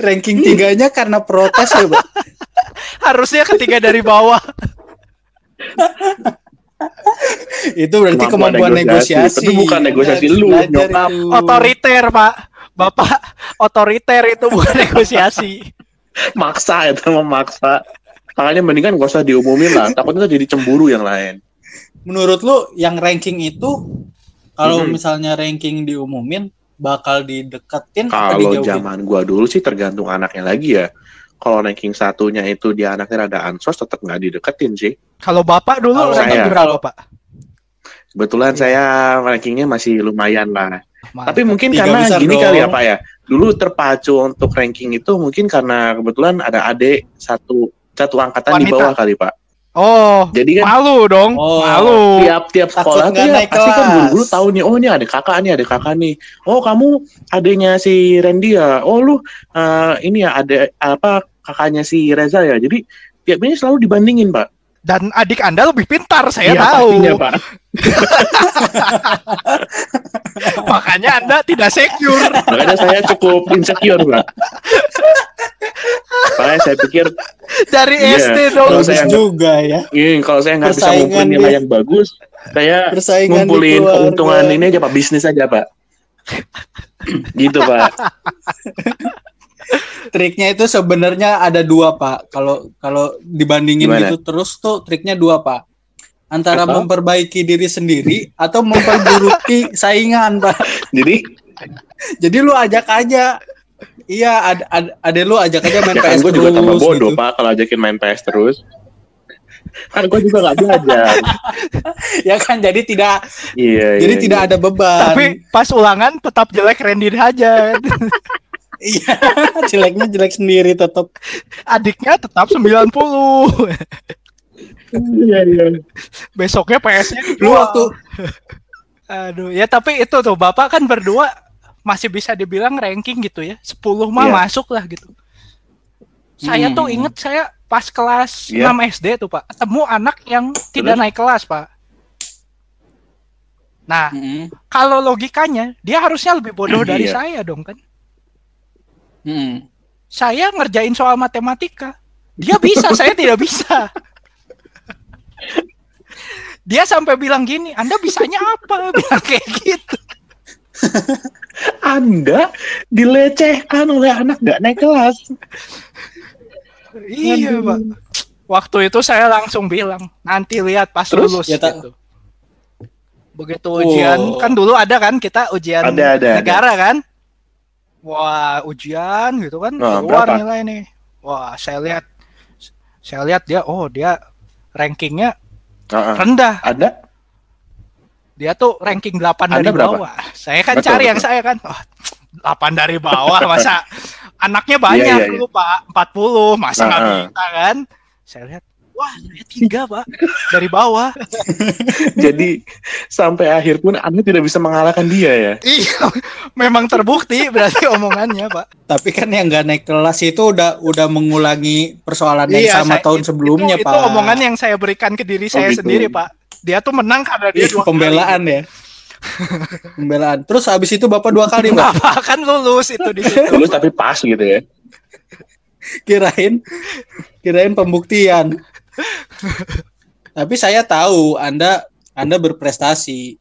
ranking tiganya karena protes ya pak [LAUGHS]
Harusnya ketiga dari bawah.
itu berarti
Kemampuan
kemampuan
negosiasi.
negosiasi
Tapi bukan negosiasi lu, nyokap.
itu.
Otoriter, Pak. Bapak otoriter itu bukan negosiasi.
Maksa itu memaksa. Makanya mendingan gak usah diumumin lah. Takutnya jadi cemburu yang lain.
menurut lu yang ranking itu kalau
Mhm.
misalnya ranking diumumin bakal dideketin
Kalau zaman gua dulu sih tergantung anaknya lagi ya. Kalau ranking satunya itu dia anaknya rada ansos tetap nggak dideketin sih.
Kalau Bapak dulu
Kalau
saya-
berapa, Pak?
Kebetulan saya rankingnya masih lumayan lah.
Mantap.
Tapi mungkin
Tiga
karena gini
dong.
kali ya Pak ya. Dulu terpacu untuk ranking itu mungkin karena kebetulan ada adik satu satu angkatan di
Wanita.
bawah kali Pak.
Oh,
Jadi kan
malu dong.
Oh.
Malu.
tiap-tiap sekolah tuh ya pasti kan
kelas.
guru-guru tahu nih oh ini ada kakak nih ada kakak nih oh kamu adanya si Randy ya oh lu eh, ini ya ada apa kakaknya si Reza ya. Jadi tiap ini selalu dibandingin, Pak.
Dan adik Anda lebih pintar, saya
Iya,
tahu.
pastinya, Pak.
Makanya Anda tidak secure.
Makanya saya cukup insecure, Pak. Makanya saya pikir,
Dari
Iya.
SD dong.
Kalau saya-
juga ya.
ini kalau saya nggak bisa ngumpulin nilai yang bagus, saya
Persaingan
ngumpulin keuntungan ini aja, Pak. Bisnis aja, Pak. [LAUGHS] gitu, Pak.
Triknya itu sebenarnya ada dua pak. Kalau kalau dibandingin
Gimana?
gitu terus tuh triknya dua pak. Antara
Apa?
memperbaiki diri sendiri atau memperburuki [LAUGHS] saingan pak.
Jadi,
Jadi lu ajak aja. Iya, ada ada, ada lu ajak aja main
ya kan
PS
gue juga tambah bodoh,
gitu.
Pak, kalau ajakin main PS terus. Kan gue juga nggak belajar. [LAUGHS]
Ya kan jadi tidak
Iya,
jadi
iya,
tidak
iya.
ada beban.
Tapi pas ulangan tetap jelek Randy aja. [LAUGHS]
Iya, jeleknya jelek sendiri tetap.
Adiknya tetap 90.
Iya, iya.
Besoknya PS-nya
Lu waktu
Aduh, ya tapi itu tuh Bapak kan berdua masih bisa dibilang ranking gitu ya. 10 mah
Iya.
masuk lah gitu. Saya tuh
Hmm.
inget saya pas kelas
Iya.
6 SD tuh Pak, ketemu anak yang tidak
Terus?
naik kelas Pak. Nah,
Mm-mm,
kalau logikanya dia harusnya lebih bodoh dari
Iya.
saya dong kan.
mm-mm.
Saya ngerjain soal matematika. Dia bisa, saya tidak bisa. Dia sampai bilang gini, Anda bisanya apa? [LAUGHS] Bilang kayak gitu.
Anda dilecehkan oleh anak nggak naik kelas.
Iya,
Aduh.
Pak. Waktu itu saya langsung bilang, nanti lihat pas
Terus?
lulus
Ya,
gitu. Begitu ujian,
Oh.
kan dulu ada kan kita ujian
Ada, ada,
negara kan? Wah, ujian gitu kan,
Nah,
keluar
berapa?
nilai nih. Wah, saya lihat saya lihat dia, oh dia rankingnya
Heeh.
rendah.
Ada?
Dia tuh ranking 8
Anda
dari
berapa?
bawah. Saya kan
Betul,
cari yang
betul.
saya kan. Oh, 8 dari bawah masa [LAUGHS] anaknya banyak
Iya, iya, iya.
dulu Pak, 40 masa nggak
Heeh.
bisa kan? Saya lihat, wah saya tiga Pak dari bawah. [LAUGHS]
Jadi sampai akhir pun Anda tidak bisa mengalahkan dia ya.
Iya, memang terbukti berarti omongannya Pak.
Tapi kan yang nggak naik kelas itu udah udah mengulangi persoalan yang
Iya,
sama
saya-
tahun
itu-
sebelumnya,
itu,
Pak.
Itu omongan yang saya berikan ke diri
Oh,
saya
gitu.
sendiri Pak. Dia tuh menang karena dia
Ih,
dua
pembelaan ya. pembelaan. Terus habis itu Bapak dua kali. Pak.
Apa [LAUGHS] kan lulus itu di situ.
Lulus tapi pas gitu ya.
Kirain kirain pembuktian. Tapi saya tahu Anda Anda berprestasi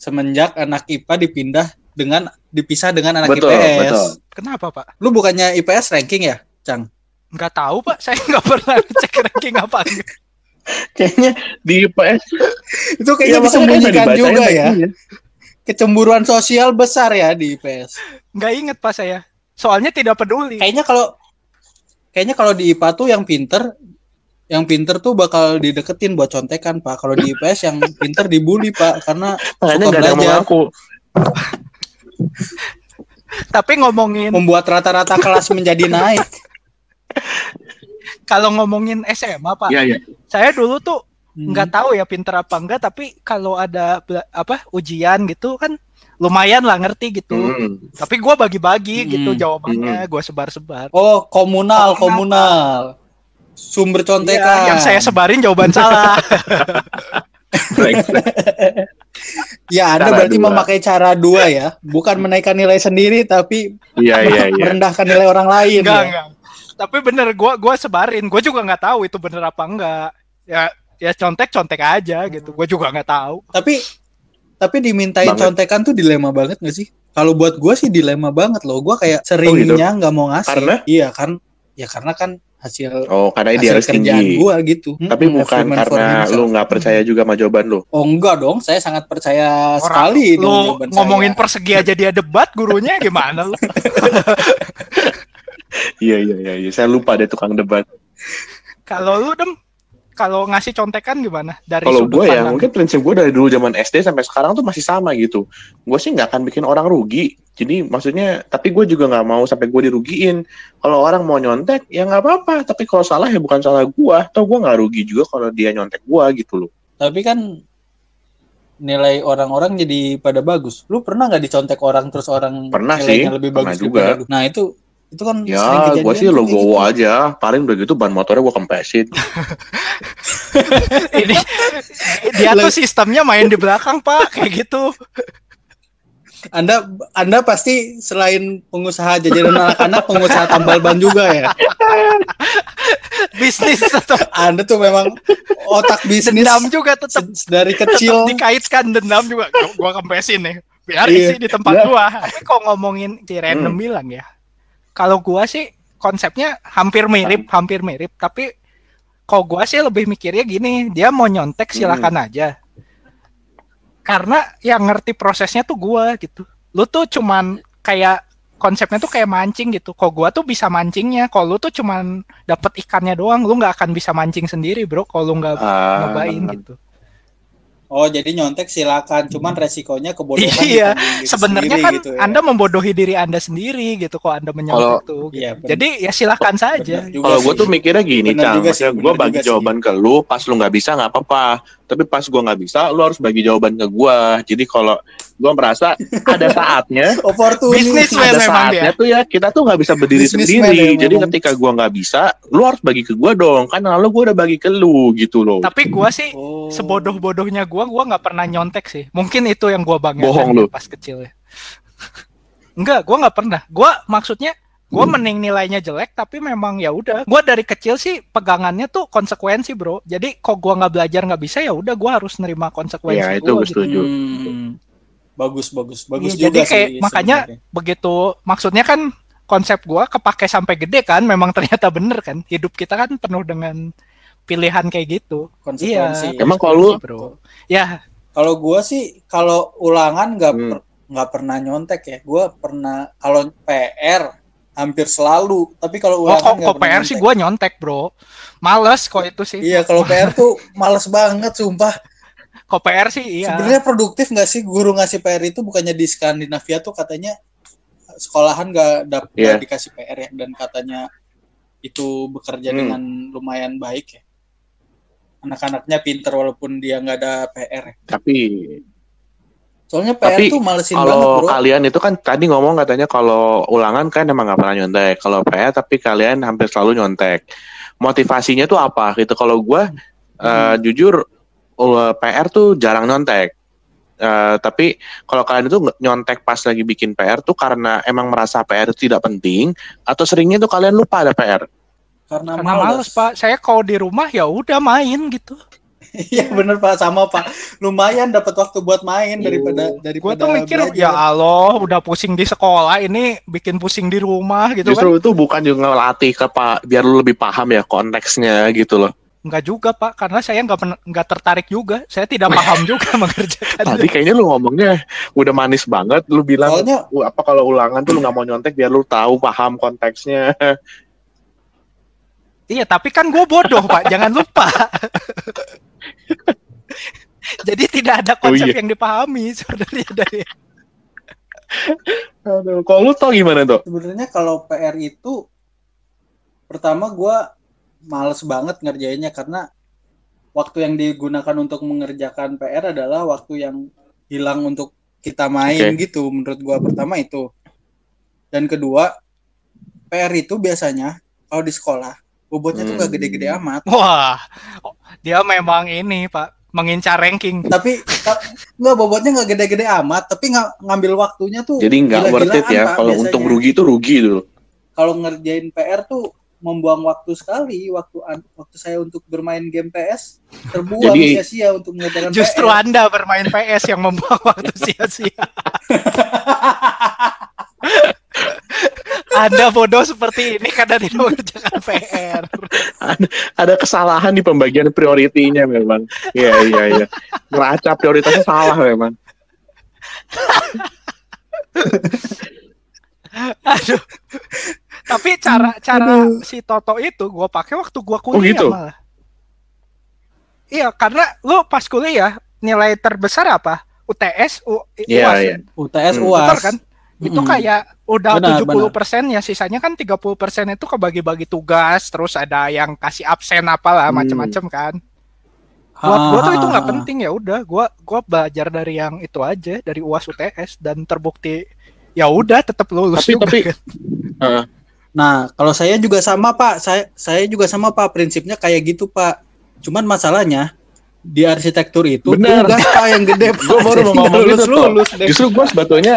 semenjak anak IPA dipindah dengan dipisah dengan anak
Betul,
IPS.
betul.
Kenapa Pak?
Lu bukannya IPS ranking ya, Cang?
Nggak tahu Pak, saya nggak pernah cek ranking apa enggak.
Kayaknya di IPS [LAUGHS]
Itu kayaknya
ya, makanya
disembunyikan juga ya. Kecemburuan sosial besar ya di IPS.
Nggak inget Pak saya. Soalnya tidak peduli.
Kayaknya kalau kayaknya kalau di IPA tuh yang pinter yang pinter tuh bakal dideketin buat contekan pak kalau di IPS yang pinter dibully pak karena
Makanya
suka
nggak ada yang mengaku.
Tapi ngomongin
membuat rata-rata kelas menjadi naik
kalau ngomongin SMA Pak,
Iya, iya.
saya dulu tuh
Hmm.
nggak tahu ya pinter apa enggak, tapi kalau ada apa ujian gitu kan lumayan lah ngerti gitu.
Hmm.
Tapi gua bagi-bagi
Hmm.
gitu jawabannya, gua sebar-sebar.
oh komunal
Komunal,
komunal sumber
Iya,
contekan
yang saya sebarin jawaban [LAUGHS] salah. [LAUGHS]
Ya anda
Cara
berarti
dua.
memakai cara dua ya bukan menaikkan nilai sendiri tapi
Iya, iya, iya.
merendahkan nilai orang lain
enggak,
ya?
enggak. Tapi bener gua gua sebarin, gua juga nggak tahu itu bener apa enggak. Ya ya contek-contek aja gitu. Gua juga nggak tahu.
tapi tapi dimintain
Banget.
contekan tuh dilema banget gak sih kalau buat gua sih dilema banget loh gua kayak
gitu?
seringnya nggak mau ngasih
Karena?
iya kan ya karena kan hasil
Oh, karena dia
hasil
harus
kerjaan
tinggi.
gua gitu
Tapi
Mm-mm,
bukan karena lu nggak percaya juga sama jawaban lu.
oh enggak dong saya sangat percaya
Orang
sekali dengan
Lu ngomongin
saya.
persegi aja dia debat gurunya gimana lu? [LAUGHS]
Iya, iya, iya, iya. Saya lupa deh tukang debat.
Kalau lu dem kalau ngasih contekan gimana dari
Kalau gue ya,
pandang?
mungkin prinsip gue dari dulu zaman SD sampai sekarang tuh masih sama gitu. Gue sih nggak akan bikin orang rugi. Jadi maksudnya, tapi gue juga nggak mau sampai gue dirugiin. Kalau orang mau nyontek, ya nggak apa-apa. Tapi kalau salah ya bukan salah gue. Atau gue nggak rugi juga kalau dia nyontek gue gitu loh.
tapi kan nilai orang-orang jadi pada bagus lu pernah nggak dicontek orang terus orang
Pernah
nilainya
sih,
lebih
pernah
bagus
juga.
daripada lu? nah itu Itu kan sering
Ya, gua sih
kayak
logowo
gitu.
aja. Paling udah gitu ban motornya gua kempesin. [LAUGHS]
Ini dia tuh sistemnya main di belakang pak, kayak gitu.
Anda Anda pasti selain pengusaha jajanan anak-anak, pengusaha tambal ban juga ya. [LAUGHS]
Bisnis tetap
Anda tuh memang otak bisnis
dendam juga tetap
dari
tetap
kecil.
dikaitkan dendam juga. Gua- Gua kempesin nih. Biar
Iya.
isi di tempat
Ya.
gua. Tapi kok ngomongin si random
Hmm.
bilang ya. Kalau gua sih konsepnya hampir mirip, hampir mirip. Tapi kok gua sih lebih mikirnya gini, dia mau nyontek silakan aja. Karena yang ngerti prosesnya tuh gua gitu. Lu tuh cuman kayak konsepnya tuh kayak mancing gitu. Kok gua tuh bisa mancingnya, kalau lu tuh cuman dapet ikannya doang, lu nggak akan bisa mancing sendiri, Bro. Kalau lu nggak
Ah,
nyobain gitu.
Oh, jadi nyontek silakan, cuman resikonya kebodohan
Iya, Sebenarnya
sendiri
kan
gitu ya.
Anda membodohi diri Anda sendiri gitu kok Anda menyontek tuh. gitu.
Iya, bener.
Jadi ya silakan saja.
Kalau gue tuh mikirnya gini, Cang. gue bagi
sih.
jawaban ke lu, pas lu nggak bisa nggak apa-apa. Tapi pas gue nggak bisa, lu harus bagi jawaban ke gue. Jadi kalau gue merasa ada saatnya, [LAUGHS]
opportunity.
Bisnismen
ada
memang
saatnya
dia.
tuh ya kita tuh nggak bisa berdiri
Businessman
sendiri. Jadi
memang.
ketika gue nggak bisa, lu harus bagi ke gue dong. Kan lalu gue udah bagi ke lu gitu loh.
Tapi gua sih
Oh.
sebodoh-bodohnya gua gua nggak pernah nyontek sih. Mungkin itu yang
Bohong
ya
lu.
pas kecil ya. [LAUGHS] Enggak, gua nggak pernah. Gua maksudnya gua mending nilainya jelek tapi memang ya udah. Gua dari kecil sih pegangannya tuh konsekuensi, Bro. Jadi kok gua nggak belajar nggak bisa ya udah gua harus nerima konsekuensi
Ya, itu
gua
gue
gitu.
setuju.
Hmm. Bagus, bagus, bagus
Iya,
juga
jadi kayak
sih
makanya begitu maksudnya kan konsep gua kepake sampai gede kan memang ternyata bener kan hidup kita kan penuh dengan pilihan kayak gitu
konsekuensi.
Iya.
Emang kalau lu-
bro ya
Kalau gua sih kalau ulangan nggak
Hmm.
per- nggak pernah nyontek ya. Gua pernah kalau PR hampir selalu. Tapi kalau
oh
ulangan
kok,
nggak
kok
pernah
PR sih gua nyontek bro males kok itu sih
Iya, kalau PR tuh males banget sumpah.
kok PR sih iya
Sebenarnya produktif nggak sih guru ngasih PR itu bukannya di Skandinavia tuh katanya sekolahan nggak dapat
Iya.
dikasih PR ya dan katanya itu bekerja
Hmm.
dengan lumayan baik ya. Anak-anaknya pinter walaupun dia nggak ada PR. ya.
Tapi
Soalnya PR
Tapi
tuh malesin banget
kalau
bro.
kalian itu kan tadi ngomong katanya kalau ulangan kan emang nggak pernah nyontek. Kalau PR tapi kalian hampir selalu nyontek. Motivasinya tuh apa gitu? Kalau gue
Hmm.
jujur uh, PR tuh jarang nyontek. Eh, tapi kalau kalian itu nyontek pas lagi bikin PR tuh karena emang merasa PR itu tidak penting atau seringnya tuh kalian lupa ada PR.
Karena,
karena males pak saya kalau di rumah ya udah main gitu [LAUGHS]
Iya bener pak sama pak. Lumayan dapat waktu buat main daripada
gua
daripada
tuh mikir
belajar.
ya Allah udah pusing di sekolah ini bikin pusing di rumah gitu kan
Justru itu bukan juga ngelatih ke pak biar lu lebih paham ya konteksnya gitu loh.
Enggak juga pak, karena saya nggak pernah nggak tertarik juga. Saya tidak paham [LAUGHS] juga mengerjakan.
Tadi kayaknya lu ngomongnya udah manis banget. Lu bilang
Soalnya
"Wah, apa kalau ulangan tuh lu nggak mau nyontek biar lu tahu paham konteksnya.
Iya, tapi kan gue bodoh pak, jangan lupa. [LAUGHS] [LAUGHS] Jadi tidak ada konsep
Oh, iya.
yang dipahami sebenarnya dari. [LAUGHS]
Aduh, kalau lu tau gimana tuh?
sebenarnya kalau PR itu pertama gua males banget ngerjainnya karena waktu yang digunakan untuk mengerjakan PR adalah waktu yang hilang untuk kita main
Oke.
gitu menurut gua pertama itu dan kedua PR itu biasanya kalau di sekolah bobotnya tuh
Hmm.
gak gede-gede amat
Wah, dia memang ini pak, mengincar ranking.
tapi ta- nggak bobotnya nggak gede-gede amat tapi nggak ngambil waktunya tuh
Jadi nggak worth it ya. Kalau untung rugi itu rugi dulu.
kalau ngerjain PR tuh membuang waktu sekali waktu an- waktu saya untuk bermain game PS terbuang
Jadi-
sia-sia untuk mengerjakan
Justru
PR.
anda bermain PS yang membuang waktu sia-sia. [LAUGHS] anda bodoh seperti ini karena tidak mengerjakan PR.
Ada kesalahan di pembagian prioritinya memang. Iya iya iya. Neraca prioritasnya salah memang.
Aduh. Tapi cara cara si Toto itu gua pakai waktu gua kuliah
gitu?
malah. Iya, karena lu pas kuliah nilai terbesar apa? UTS, U,
Iya,
UAS,
iya.
UTS
Hmm.
UAS
Betul kan? Itu
Mm-mm.
kayak udah
Benar,
70% ya sisanya kan 30% itu kebagi-bagi tugas, terus ada yang kasih absen apalah
Hmm.
macam-macam kan. Buat gua tuh itu nggak penting ya udah, gua gua belajar dari yang itu aja, dari UAS UTS dan terbukti ya udah tetap lulus
Tapi-
juga
tapi- [LAUGHS]
kan.
Heeh.
Nah, kalau saya juga sama Pak, saya saya juga sama Pak prinsipnya kayak gitu Pak. Cuman masalahnya di arsitektur itu
Bener.
tugas Pak yang gede [LAUGHS] Pak.
Gue baru mau ngomong
nggak
itu tuh.
lulus-lulus deh.
Justru gue sebetulnya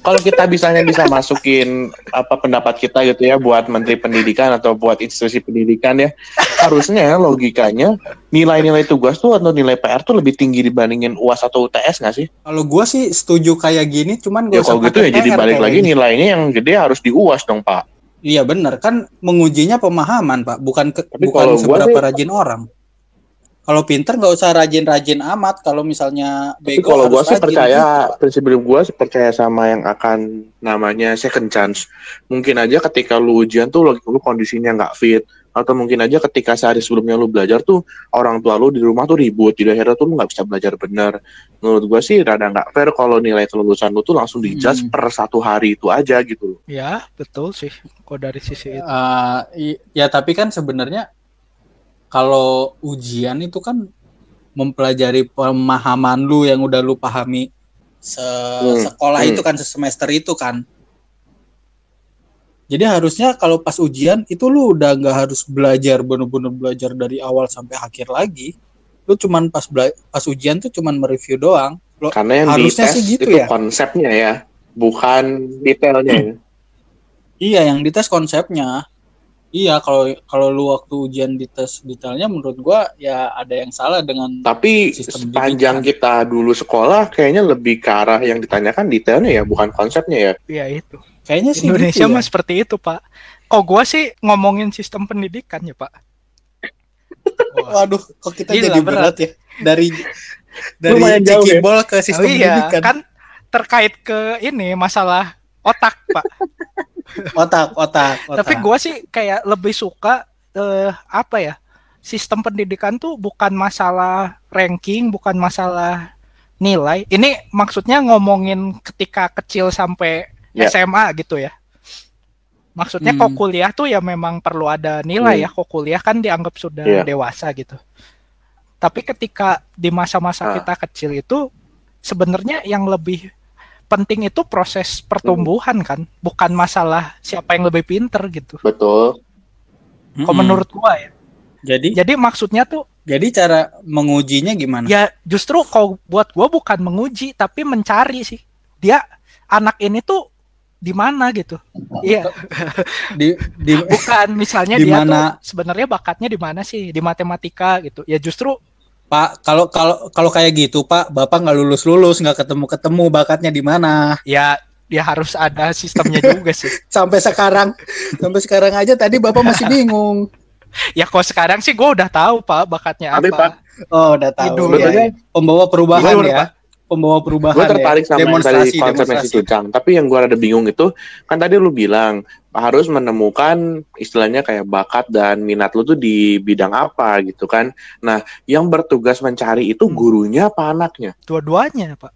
kalau kita bisanya bisa masukin apa pendapat kita gitu ya buat menteri pendidikan atau buat institusi pendidikan ya harusnya logikanya nilai-nilai tugas tuh atau nilai PR tuh lebih tinggi dibandingin UAS atau UTS nggak sih?
Kalau gua sih setuju kayak gini, cuman
Ya
gak
kalau gitu ya jadi balik lagi nilainya yang gede harus di UAS dong Pak.
Iya benar kan mengujinya pemahaman Pak, bukan ke,
Tapi
bukan seberapa
sih-
rajin orang. Kalau pinter nggak usah rajin-rajin amat. Kalau misalnya
Tapi
bego
kalau gue sih percaya
gitu.
prinsip hidup gue sih percaya sama yang akan namanya second chance. Mungkin aja ketika lu ujian tuh lu, lu kondisinya nggak fit atau mungkin aja ketika sehari sebelumnya lu belajar tuh orang tua lu di rumah tuh ribut jadi akhirnya tuh lu nggak bisa belajar benar. Menurut gue sih rada nggak fair kalau nilai kelulusan lu tuh langsung dijudge
Hmm.
per satu hari itu aja gitu. loh.
Ya, betul sih. Kok dari sisi itu.
Eh, i- ya tapi kan sebenarnya kalau ujian itu kan mempelajari pemahaman lu yang udah lu pahami se sekolah
hmm.
itu kan semester itu kan. Jadi harusnya kalau pas ujian itu lu udah nggak harus belajar bener-bener belajar dari awal sampai akhir lagi. Lu cuman pas pas ujian tuh cuman mereview doang. Lo,
Karena yang
Harusnya
dites
sih gitu
itu
ya.
konsepnya ya, bukan detailnya. ya.
Iya, yang dites konsepnya. Iya, kalau kalau lu waktu ujian dites detailnya menurut gua ya ada yang salah dengan
Tapi sepanjang kita dulu sekolah kayaknya lebih ke arah yang ditanyakan detailnya ya, bukan konsepnya ya.
Ya itu.
kayaknya sih
Indonesia
gitu ya.
mah seperti itu, Pak. Kok gua sih ngomongin sistem pendidikan ya, Pak? [LAUGHS]
Waduh, kok kita
Gila,
jadi
berat.
berat ya dari dari
Lumayan jauh ya.
ke sistem
Oh iya,
pendidikan.
kan terkait ke ini masalah otak, Pak. [LAUGHS]
Otak, otak, otak.
Tapi gua sih kayak lebih suka eh, apa ya? Sistem pendidikan tuh bukan masalah ranking, bukan masalah nilai. Ini maksudnya ngomongin ketika kecil sampai
Ya.
SMA gitu ya. Maksudnya
Hmm.
kok kuliah tuh ya memang perlu ada nilai
Hmm.
ya. Kok kuliah kan dianggap sudah
Iya.
dewasa gitu. Tapi ketika di masa-masa
Ah.
kita kecil itu sebenarnya yang lebih penting itu proses pertumbuhan kan, bukan masalah siapa yang lebih pinter gitu.
Betul.
Mm-mm.
Kalau menurut gua ya.
jadi
Jadi maksudnya tuh
jadi cara mengujinya gimana?
ya justru kalau buat gua bukan menguji tapi mencari sih. Dia anak ini tuh di mana gitu. Iya,
Di di
bukan misalnya
Di
dia
mana-
tuh sebenarnya bakatnya di mana sih? Di matematika gitu. Ya justru
Pak, kalau kalau kalau kayak gitu, Pak, Bapak nggak lulus-lulus, nggak ketemu-ketemu bakatnya di mana.
ya ya harus ada sistemnya juga sih. [LAUGHS]
Sampai sekarang, sampai sekarang aja tadi Bapak masih [LAUGHS] bingung.
Ya kalau sekarang sih gua udah tahu Pak bakatnya
Tapi,
apa.
Pak,
Oh, udah tahu.
Idul,
ya.
Sebetulnya
Pembawa perubahan
Gimana,
ya. Pembawa perubahan.
gue tertarik
ya.
sama yang tadi
demonstrasi,
konsep yang
demonstrasi.
situ, Cang. Tapi yang gue rada bingung itu, kan tadi lu bilang harus menemukan istilahnya kayak bakat dan minat lu tuh di bidang apa gitu kan. Nah, yang bertugas mencari itu
Hmm.
gurunya apa anaknya?
Dua-duanya, Pak.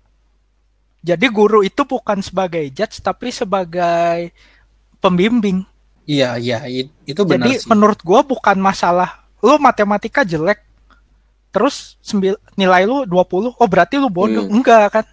Jadi guru itu bukan sebagai judge tapi sebagai pembimbing.
Iya, iya, itu benar
Jadi
sih.
menurut gua bukan masalah lu matematika jelek terus sembil, nilai lu 20, oh berarti lu bodoh.
Hmm.
Enggak kan?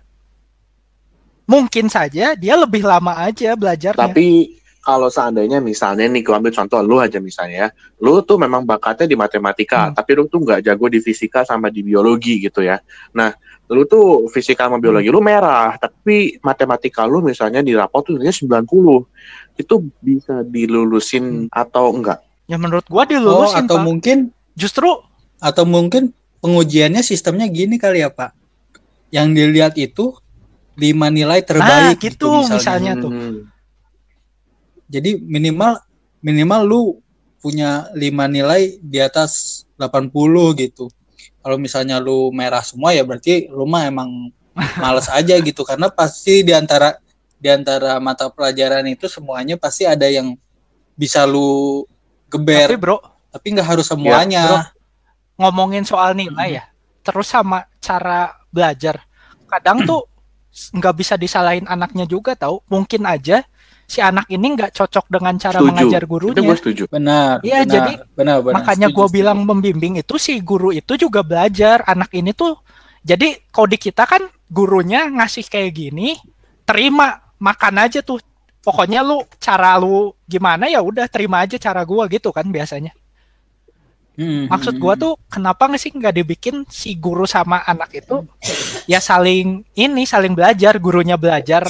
Mungkin saja dia lebih lama aja belajarnya.
Tapi kalau seandainya misalnya nih, gue ambil contoh lu aja misalnya ya, lu tuh memang bakatnya di matematika,
Hmm.
tapi lu tuh nggak jago di fisika sama di biologi gitu ya. Nah, lu tuh fisika sama biologi lu merah, tapi matematika lu misalnya di rapot tuh nilainya 90. Itu bisa dilulusin atau enggak?
Ya menurut gua
Oh,
dilulusin,
atau
Pak.
mungkin
Justru
atau mungkin pengujiannya sistemnya gini kali ya, Pak. Yang dilihat itu lima nilai terbaik
Nah, gitu misalnya. tuh.
Hmm.
Jadi minimal minimal lu punya lima nilai di atas 80 gitu. Kalau misalnya lu merah semua ya berarti lu mah emang [LAUGHS] males aja gitu karena pasti di antara di antara mata pelajaran itu semuanya pasti ada yang bisa lu
Tapi
geber,
bro,
tapi nggak harus semuanya.
ngomongin soal nilai ya, terus sama cara belajar. Kadang [CLEARS THROAT] tuh nggak bisa disalahin anaknya juga tahu. Mungkin aja si anak ini nggak cocok dengan cara
Setuju.
mengajar
Itu
gurunya.
gue setuju.
Benar.
Iya, jadi
benar, benar.
Makanya gue bilang membimbing itu si guru itu juga belajar. Anak ini tuh, jadi kalau di kita kan gurunya ngasih kayak gini, terima makan aja tuh pokoknya lu cara lu gimana ya udah terima aja cara gua gitu kan biasanya
Hmm,
maksud gua
hmm.
tuh kenapa nggak sih nggak dibikin si guru sama anak itu ya saling ini saling belajar gurunya belajar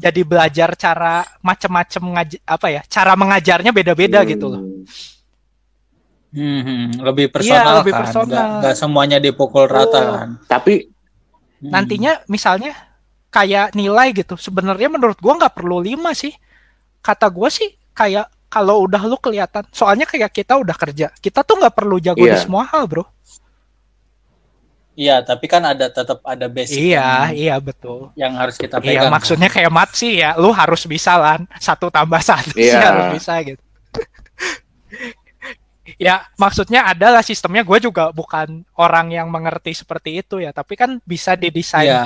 jadi belajar cara macam-macam apa ya cara mengajarnya beda-beda gitu loh
Hmm.
Hmm, hmm, lebih personal
Iya, lebih
kan,
personal.
Nggak- nggak semuanya dipukul rata
Oh.
kan.
Tapi
Hmm.
nantinya misalnya kayak nilai gitu sebenarnya menurut gua nggak perlu lima sih kata gua sih kayak kalau udah lu kelihatan soalnya kayak kita udah kerja kita tuh nggak perlu jago di
Iya.
semua hal bro
Iya, tapi kan ada tetap ada basic
iya iya betul
yang harus kita
iya
pegang.
maksudnya kayak mat sih ya lu harus bisa lan satu tambah [LAUGHS] satu sih
Iya.
harus bisa gitu [LAUGHS] ya maksudnya adalah sistemnya gue juga bukan orang yang mengerti seperti itu ya tapi kan bisa didesain
Iya.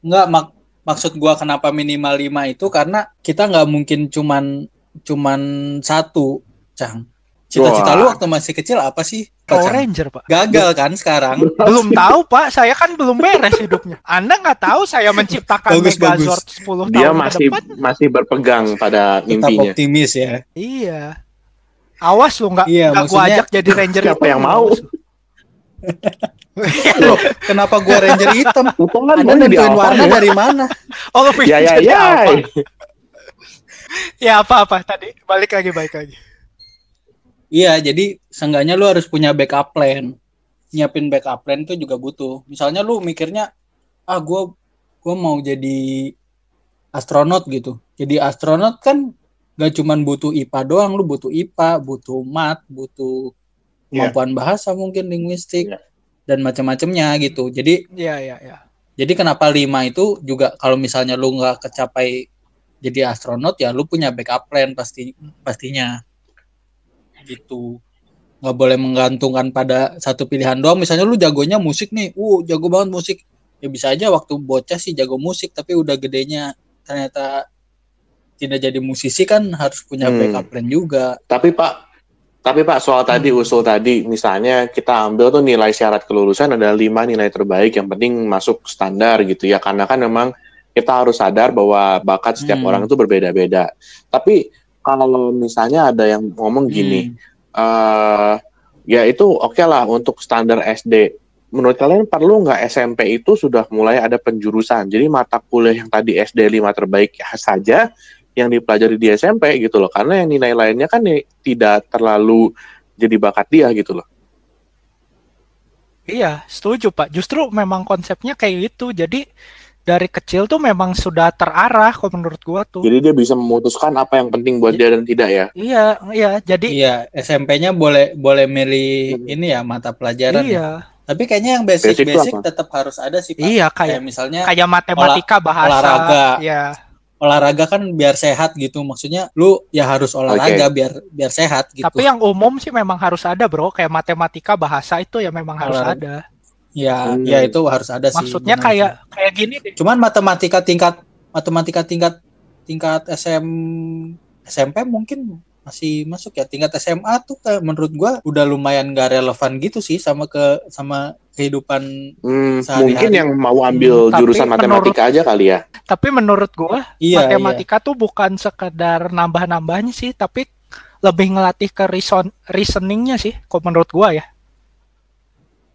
Enggak mak maksud gua kenapa minimal 5 itu karena kita nggak mungkin cuman cuman satu, Cang. Cita-cita lu waktu masih kecil apa sih?
Power? Ranger pak
Gagal kan sekarang?
belum [LAUGHS] tahu pak saya kan belum beres hidupnya anda nggak tahu saya menciptakan
Bagus,
Megazord 10
dia
tahun
masih
ke depan
masih berpegang pada
Tetap
mimpinya.
optimis ya.
iya awas lu nggak
Iya,
nggak gua
maksudnya-
ajak jadi ranger
Siapa
itu,
yang mau? [LAUGHS]
Loh, kenapa gua Ranger hitam?
Potongan
Anda nentuin warna
ya?
dari mana? [LAUGHS]
oh lu
Ya ya ya.
apa? ya apa apa tadi balik lagi balik lagi
Iya, jadi seenggaknya lu harus punya backup plan. Nyiapin backup plan itu juga butuh. Misalnya lu mikirnya, ah gua gua mau jadi astronot gitu. Jadi astronot kan gak cuman butuh IPA doang, lu butuh IPA, butuh mat, butuh
Iya.
kemampuan bahasa mungkin linguistik
Iya.
dan macam-macamnya gitu. Jadi
iya iya iya
jadi kenapa lima itu juga kalau misalnya lu nggak kecapai jadi astronot ya lu punya backup plan pasti pastinya gitu nggak boleh menggantungkan pada satu pilihan doang misalnya lu jagonya musik nih uh jago banget musik ya bisa aja waktu bocah sih jago musik tapi udah gedenya ternyata tidak jadi musisi kan harus punya
Hmm.
backup plan juga
Tapi Pak, tapi Pak soal tadi
Hmm.
usul tadi, misalnya kita ambil tuh nilai syarat kelulusan ada lima nilai terbaik yang penting masuk standar gitu ya, karena kan memang kita harus sadar bahwa bakat setiap
Hmm.
orang itu berbeda-beda. Tapi kalau misalnya ada yang ngomong gini,
Hmm.
eh ya itu oke lah untuk standar SD. Menurut kalian perlu nggak SMP itu sudah mulai ada penjurusan? Jadi mata kuliah yang tadi SD 5 terbaik saja yang dipelajari di SMP gitu loh. Karena yang nilai lainnya kan ya tidak terlalu jadi bakat dia gitu loh.
Iya, setuju Pak. Justru memang konsepnya kayak gitu. Jadi dari kecil tuh memang sudah terarah kalau menurut gua tuh.
Jadi dia bisa memutuskan apa yang penting buat dia dan tidak ya.
Iya, iya. Jadi
iya SMP-nya boleh boleh milih
Hmm.
ini ya mata pelajaran ya.
iya.
tapi kayaknya yang
Basic
basic tetap harus ada sih Pak.
Iya,
kayak
kayak
misalnya
kayak matematika, bahasa.
olahraga.
Iya.
olahraga kan biar sehat gitu maksudnya lu ya harus olahraga biar biar sehat gitu
Tapi yang umum sih memang harus ada, Bro. Kayak matematika, bahasa itu ya memang harus
Olahraga.
ada.
Ya
Hmm.
ya itu harus ada sih
Maksudnya
benar
kayak
sih.
kayak gini deh.
cuman matematika tingkat matematika tingkat tingkat SM SMP mungkin masih masuk ya tingkat SMA tuh kayak menurut gua udah lumayan gak relevan gitu sih sama ke sama kehidupan
Hmm,
Sehari-hari.
mungkin yang mau ambil
Hmm, tapi
jurusan matematika aja kali ya.
Tapi menurut gua
iya iya
matematika tuh bukan sekedar nambah-nambahnya sih, tapi lebih ngelatih ke reason reasoningnya sih, kalau menurut gua ya.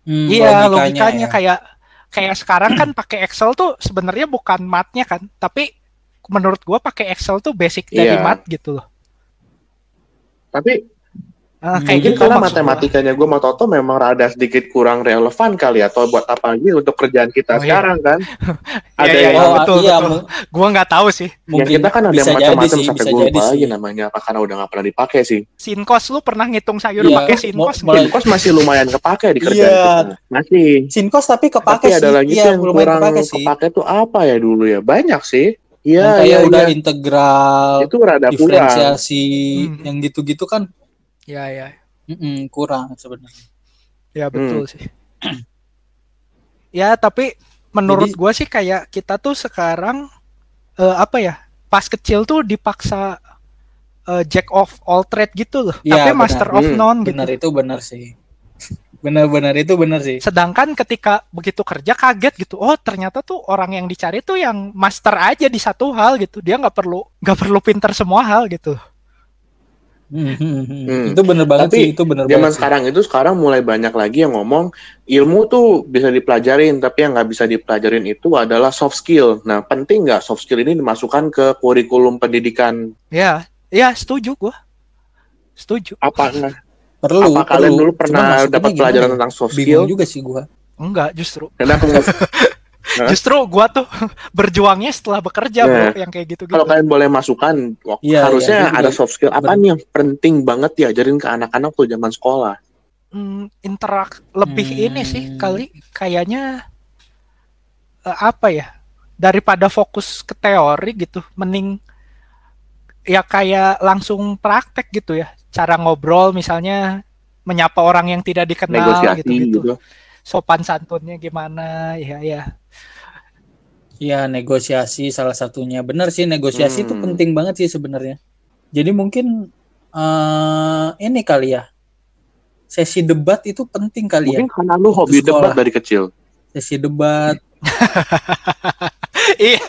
Hmm,
Iya, logikanya,
ya.
kayak kayak sekarang kan pakai Excel tuh sebenarnya bukan matnya kan, tapi menurut gua pakai Excel tuh basic dari
Iya.
mat gitu loh.
Tapi
Ah, kayak
mungkin
gitu
karena matematikanya gue sama Toto memang rada sedikit kurang relevan kali ya. Atau buat apa lagi untuk kerjaan
Oh,
kita
iya.
sekarang kan. [LAUGHS]
Iya,
ada
iya,
yang
iya,
Oh,
betul,
iya,
betul. Gua nggak tahu sih.
mungkin
kita kan ada macam-macam sampai
bisa
gue
jadi
lupa lagi namanya apa karena udah nggak pernah dipakai sih.
Sinkos lu pernah ngitung sayur
Iya,
pakai sinkos
mulai-
Sinkos masih lumayan kepake di kerjaan
Iya.
kita. Masih.
Sinkos tapi
Tapi
kepake sih
ada lagi
iya
yang kurang
kepake sih
kepake tuh apa ya dulu ya? Banyak sih. Iya,
kayak
iya,
udah
iya.
integral
Itu rada
diferensiasi
Hmm.
yang gitu-gitu kan
Iya, iya.
mm-mm, kurang sebenarnya
Ya
Hmm.
betul sih. ya tapi menurut
Jadi-
gua sih kayak kita tuh sekarang eh, apa ya pas kecil tuh dipaksa eh, jack of all trade gitu loh.
Iya,
tapi
benar.
master of
Hmm,
none gitu.
benar itu benar sih [LAUGHS] Benar-benar itu benar sih.
Sedangkan ketika begitu kerja kaget gitu, oh ternyata tuh orang yang dicari tuh yang master aja di satu hal gitu. Dia nggak perlu nggak perlu pinter semua hal gitu.
Hmm, hmm, hmm.
Hmm.
Itu benar banget
Tapi
sih, itu benar
Zaman
banget. sih.
sekarang itu sekarang mulai banyak lagi yang ngomong ilmu tuh bisa dipelajarin, tapi yang nggak bisa dipelajarin itu adalah soft skill. Nah, penting nggak soft skill ini dimasukkan ke kurikulum pendidikan?
Ya, ya setuju gua. Setuju.
Apa
Perlu,
apa kalian
perlu.
dulu pernah dapat pelajaran
ya?
tentang soft
Bingung
skill?
juga sih gua.
Enggak, justru.
Hah? [LAUGHS]
Justru gua tuh [LAUGHS] berjuangnya setelah bekerja,
Nah,
Bro, yang kayak gitu-gitu.
Kalau kalian boleh masukkan, wak-
Iya,
harusnya
iya, gua
ada
juga
soft skill apa nih yang penting banget diajarin ke anak-anak tuh zaman sekolah?
Hmm, interak lebih
Hmm.
ini sih kali kayaknya eh, apa ya? Daripada fokus ke teori gitu, mending ya kayak langsung praktek gitu ya. Cara ngobrol misalnya menyapa orang yang tidak dikenal gitu-gitu.
gitu.
Sopan santunnya gimana? Ya ya.
Iya, negosiasi salah satunya. Benar sih, negosiasi itu
Hmm.
penting banget sih sebenarnya. Jadi mungkin eh ini kali ya. Sesi debat itu penting kali ya.
Mungkin karena lu hobi
sekolah.
debat dari kecil.
Sesi debat. [LAUGHS]
Iya,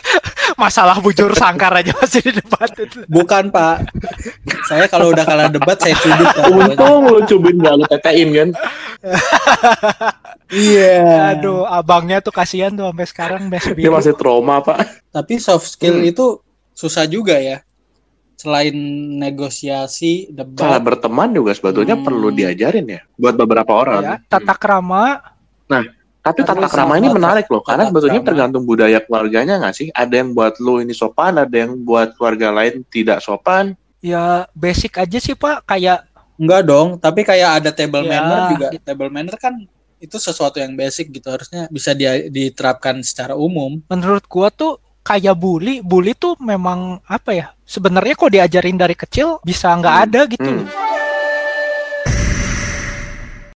masalah bujur sangkar aja masih di debat itu.
Bukan, Pak. saya kalau udah kalah debat saya. Pak.
Untung lu cubin gak lu tetein kan?
Iya.
Aduh, abangnya tuh kasihan tuh sampai sekarang mes
Dia masih trauma, Pak.
Tapi soft skill
Hmm.
itu susah juga ya. Selain negosiasi,
Cara
debat.
berteman juga sebetulnya
Hmm.
perlu diajarin ya buat beberapa orang.
Ya, tata krama
Tapi
Karena
tata krama ini menarik loh, karena sebetulnya
krama.
tergantung budaya keluarganya nggak sih? Ada yang buat lu ini sopan, ada yang buat keluarga lain tidak sopan.
ya basic aja sih Pak, kayak
Enggak dong, tapi kayak ada table
Ya,
manner juga.
gitu.
Table manner kan itu sesuatu yang basic gitu harusnya bisa dia- diterapkan secara umum.
menurut gua tuh kayak bully, bully tuh memang apa ya? Sebenarnya kok diajarin dari kecil bisa nggak
Hmm.
ada gitu
Hmm.
loh.